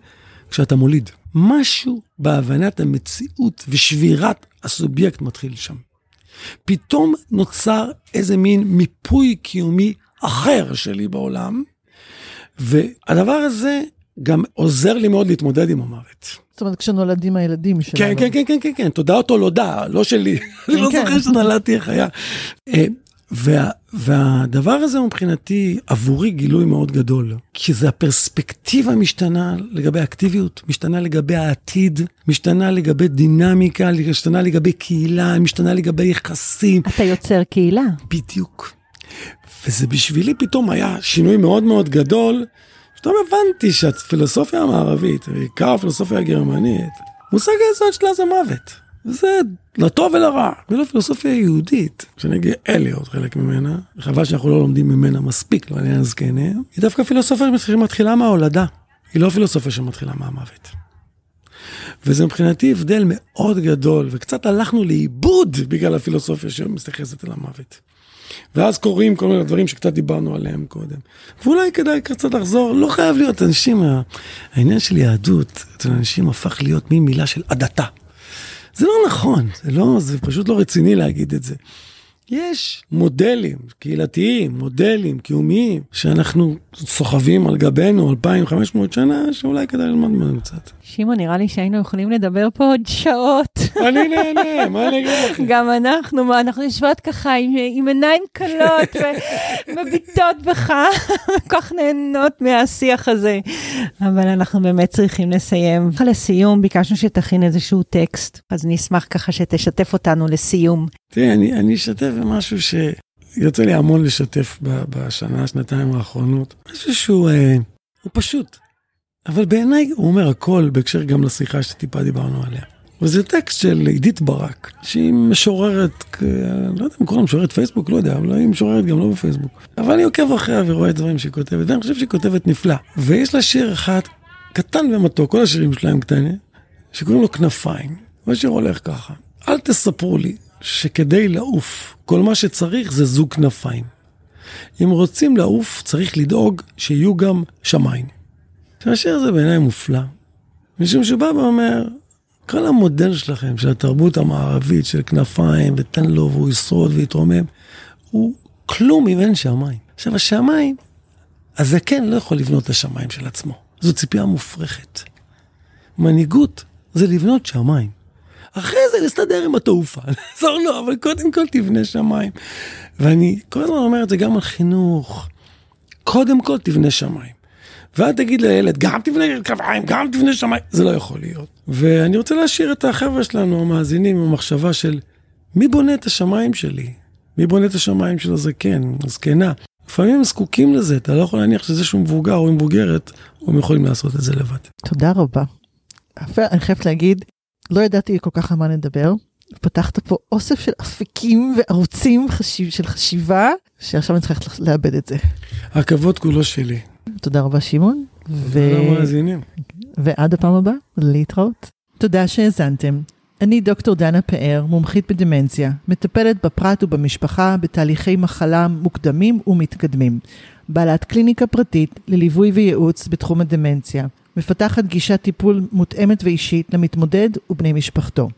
כשאתה מוליד. משהו בהבנת המציאות ושבירת הסובייקט מתחיל שם. פתאום נוצר איזה מין מיפוי קיומי אחר שלי בעולם, והדבר הזה גם עוזר לי מאוד להתמודד עם המוות. זאת אומרת, כשנולדים הילדים שלנו. כן, כן, כן, כן, כן, כן, תודעת הולדה, לא שלי. אני לא כן. זוכר שנולדתי. אה, וה, והדבר הזה מבחינתי עבורי גילוי מאוד גדול, כי זה הפרספקטיבה משתנה לגבי אקטיביות, משתנה לגבי העתיד, משתנה לגבי דינמיקה, משתנה לגבי קהילה, משתנה לגבי יחסים, אתה יוצר קהילה. בדיוק. וזה בשבילי פתאום היה שינוי מאוד מאוד גדול, פתאום הבנתי שהפילוסופיה המערבית, בעיקר הפילוסופיה הגרמנית, מושג היסוד שלה זה מוות. וזה לטוב ולרע, ולא פילוסופיה יהודית, שנגיד אליוט חלק ממנה, חבל שאנחנו לא לומדים ממנה מספיק לעניין הזקנים, היא דווקא פילוסופיה שמתחילה מההולדה, היא לא פילוסופיה שמתחילה מהמוות. וזה מבחינתי הבדל מאוד גדול, וקצת הלכנו לאיבוד בגלל הפילוסופיה שמתייחסת אל המוות. ואז קורים כל מיני דברים שקצת דיברנו עליהם קודם. ואולי כדאי קצת לחזור, לא חייב להיות אנשים, העניין של יהדות, אצל אנשים הפך להיות מין מילה של הדתה. זה לא נכון, זה, לא, זה פשוט לא רציני להגיד את זה. יש מודלים קהילתיים, מודלים קיומיים, שאנחנו סוחבים על גבינו 2,500 שנה, שאולי כדאי ללמוד מהם קצת. שמעון, נראה לי שהיינו יכולים לדבר פה עוד שעות. אני נהנה, מה אני אגיד לכם? גם אנחנו, מה, אנחנו יושבות ככה עם, עם עיניים קלות ומביטות בך, כל כך נהנות מהשיח הזה. אבל אנחנו באמת צריכים לסיים. לסיום, ביקשנו שתכין איזשהו טקסט, אז אני אשמח ככה שתשתף אותנו לסיום. תראי, אני, אני אשתף במשהו שיוצא לי המון לשתף בשנה, שנתיים האחרונות. משהו שהוא אה, הוא פשוט, אבל בעיניי הוא אומר הכל בהקשר גם לשיחה שטיפה דיברנו עליה. וזה טקסט של עידית ברק, שהיא משוררת, לא יודע אם קוראים לה משוררת פייסבוק, לא יודע, אבל היא משוררת גם לא בפייסבוק. אבל אני עוקב אחריה ורואה דברים שהיא כותבת, ואני חושב שהיא כותבת נפלא. ויש לה שיר אחד קטן ומתוק, כל השירים שלהם קטנים, שקוראים לו כנפיים. והשיר הולך ככה, אל תספרו לי שכדי לעוף, כל מה שצריך זה זוג כנפיים. אם רוצים לעוף, צריך לדאוג שיהיו גם שמיים. השיר הזה בעיניי מופלא, משום שהוא בא ואומר, כל המודל שלכם, של התרבות המערבית, של כנפיים, ותן לו והוא ישרוד ויתרומם, הוא כלום אם אין שמיים. עכשיו, השמיים, הזקן לא יכול לבנות את השמיים של עצמו. זו ציפייה מופרכת. מנהיגות זה לבנות שמיים. אחרי זה נסתדר עם התעופה, נעזור לו, אבל קודם כל תבנה שמיים. ואני כל הזמן אומר את זה גם על חינוך. קודם כל תבנה שמיים. ואל תגיד לילד, גם תבנה כנפיים, גם תבנה שמיים, זה לא יכול להיות. ואני רוצה להשאיר את החבר'ה שלנו, המאזינים, עם המחשבה של מי בונה את השמיים שלי? מי בונה את השמיים של הזקן, הזקנה? לפעמים הם זקוקים לזה, אתה לא יכול להניח שזה שהוא מבוגר או מבוגרת, הם יכולים לעשות את זה לבד. תודה רבה. אני חייבת להגיד, לא ידעתי כל כך על מה נדבר. פתחת פה אוסף של אפיקים וערוצים חשיב, של חשיבה, שעכשיו אני צריכה לאבד את זה. הכבוד כולו שלי. תודה רבה שמעון. ו... למאזינים. ועד הפעם הבאה, להתראות. תודה שהאזנתם. אני דוקטור דנה פאר, מומחית בדמנציה, מטפלת בפרט ובמשפחה בתהליכי מחלה מוקדמים ומתקדמים. בעלת קליניקה פרטית לליווי וייעוץ בתחום הדמנציה. מפתחת גישת טיפול מותאמת ואישית למתמודד ובני משפחתו.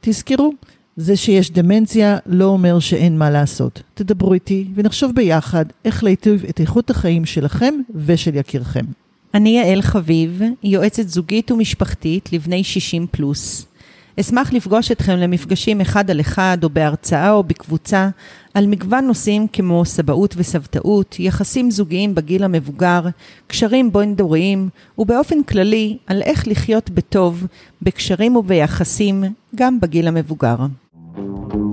תזכרו, זה שיש דמנציה לא אומר שאין מה לעשות. תדברו איתי ונחשוב ביחד איך להיטיב את איכות החיים שלכם ושל יקירכם. אני יעל חביב, יועצת זוגית ומשפחתית לבני 60 פלוס. אשמח לפגוש אתכם למפגשים אחד על אחד או בהרצאה או בקבוצה על מגוון נושאים כמו סבאות וסבתאות, יחסים זוגיים בגיל המבוגר, קשרים בין-דוריים ובאופן כללי על איך לחיות בטוב בקשרים וביחסים גם בגיל המבוגר. Thank you.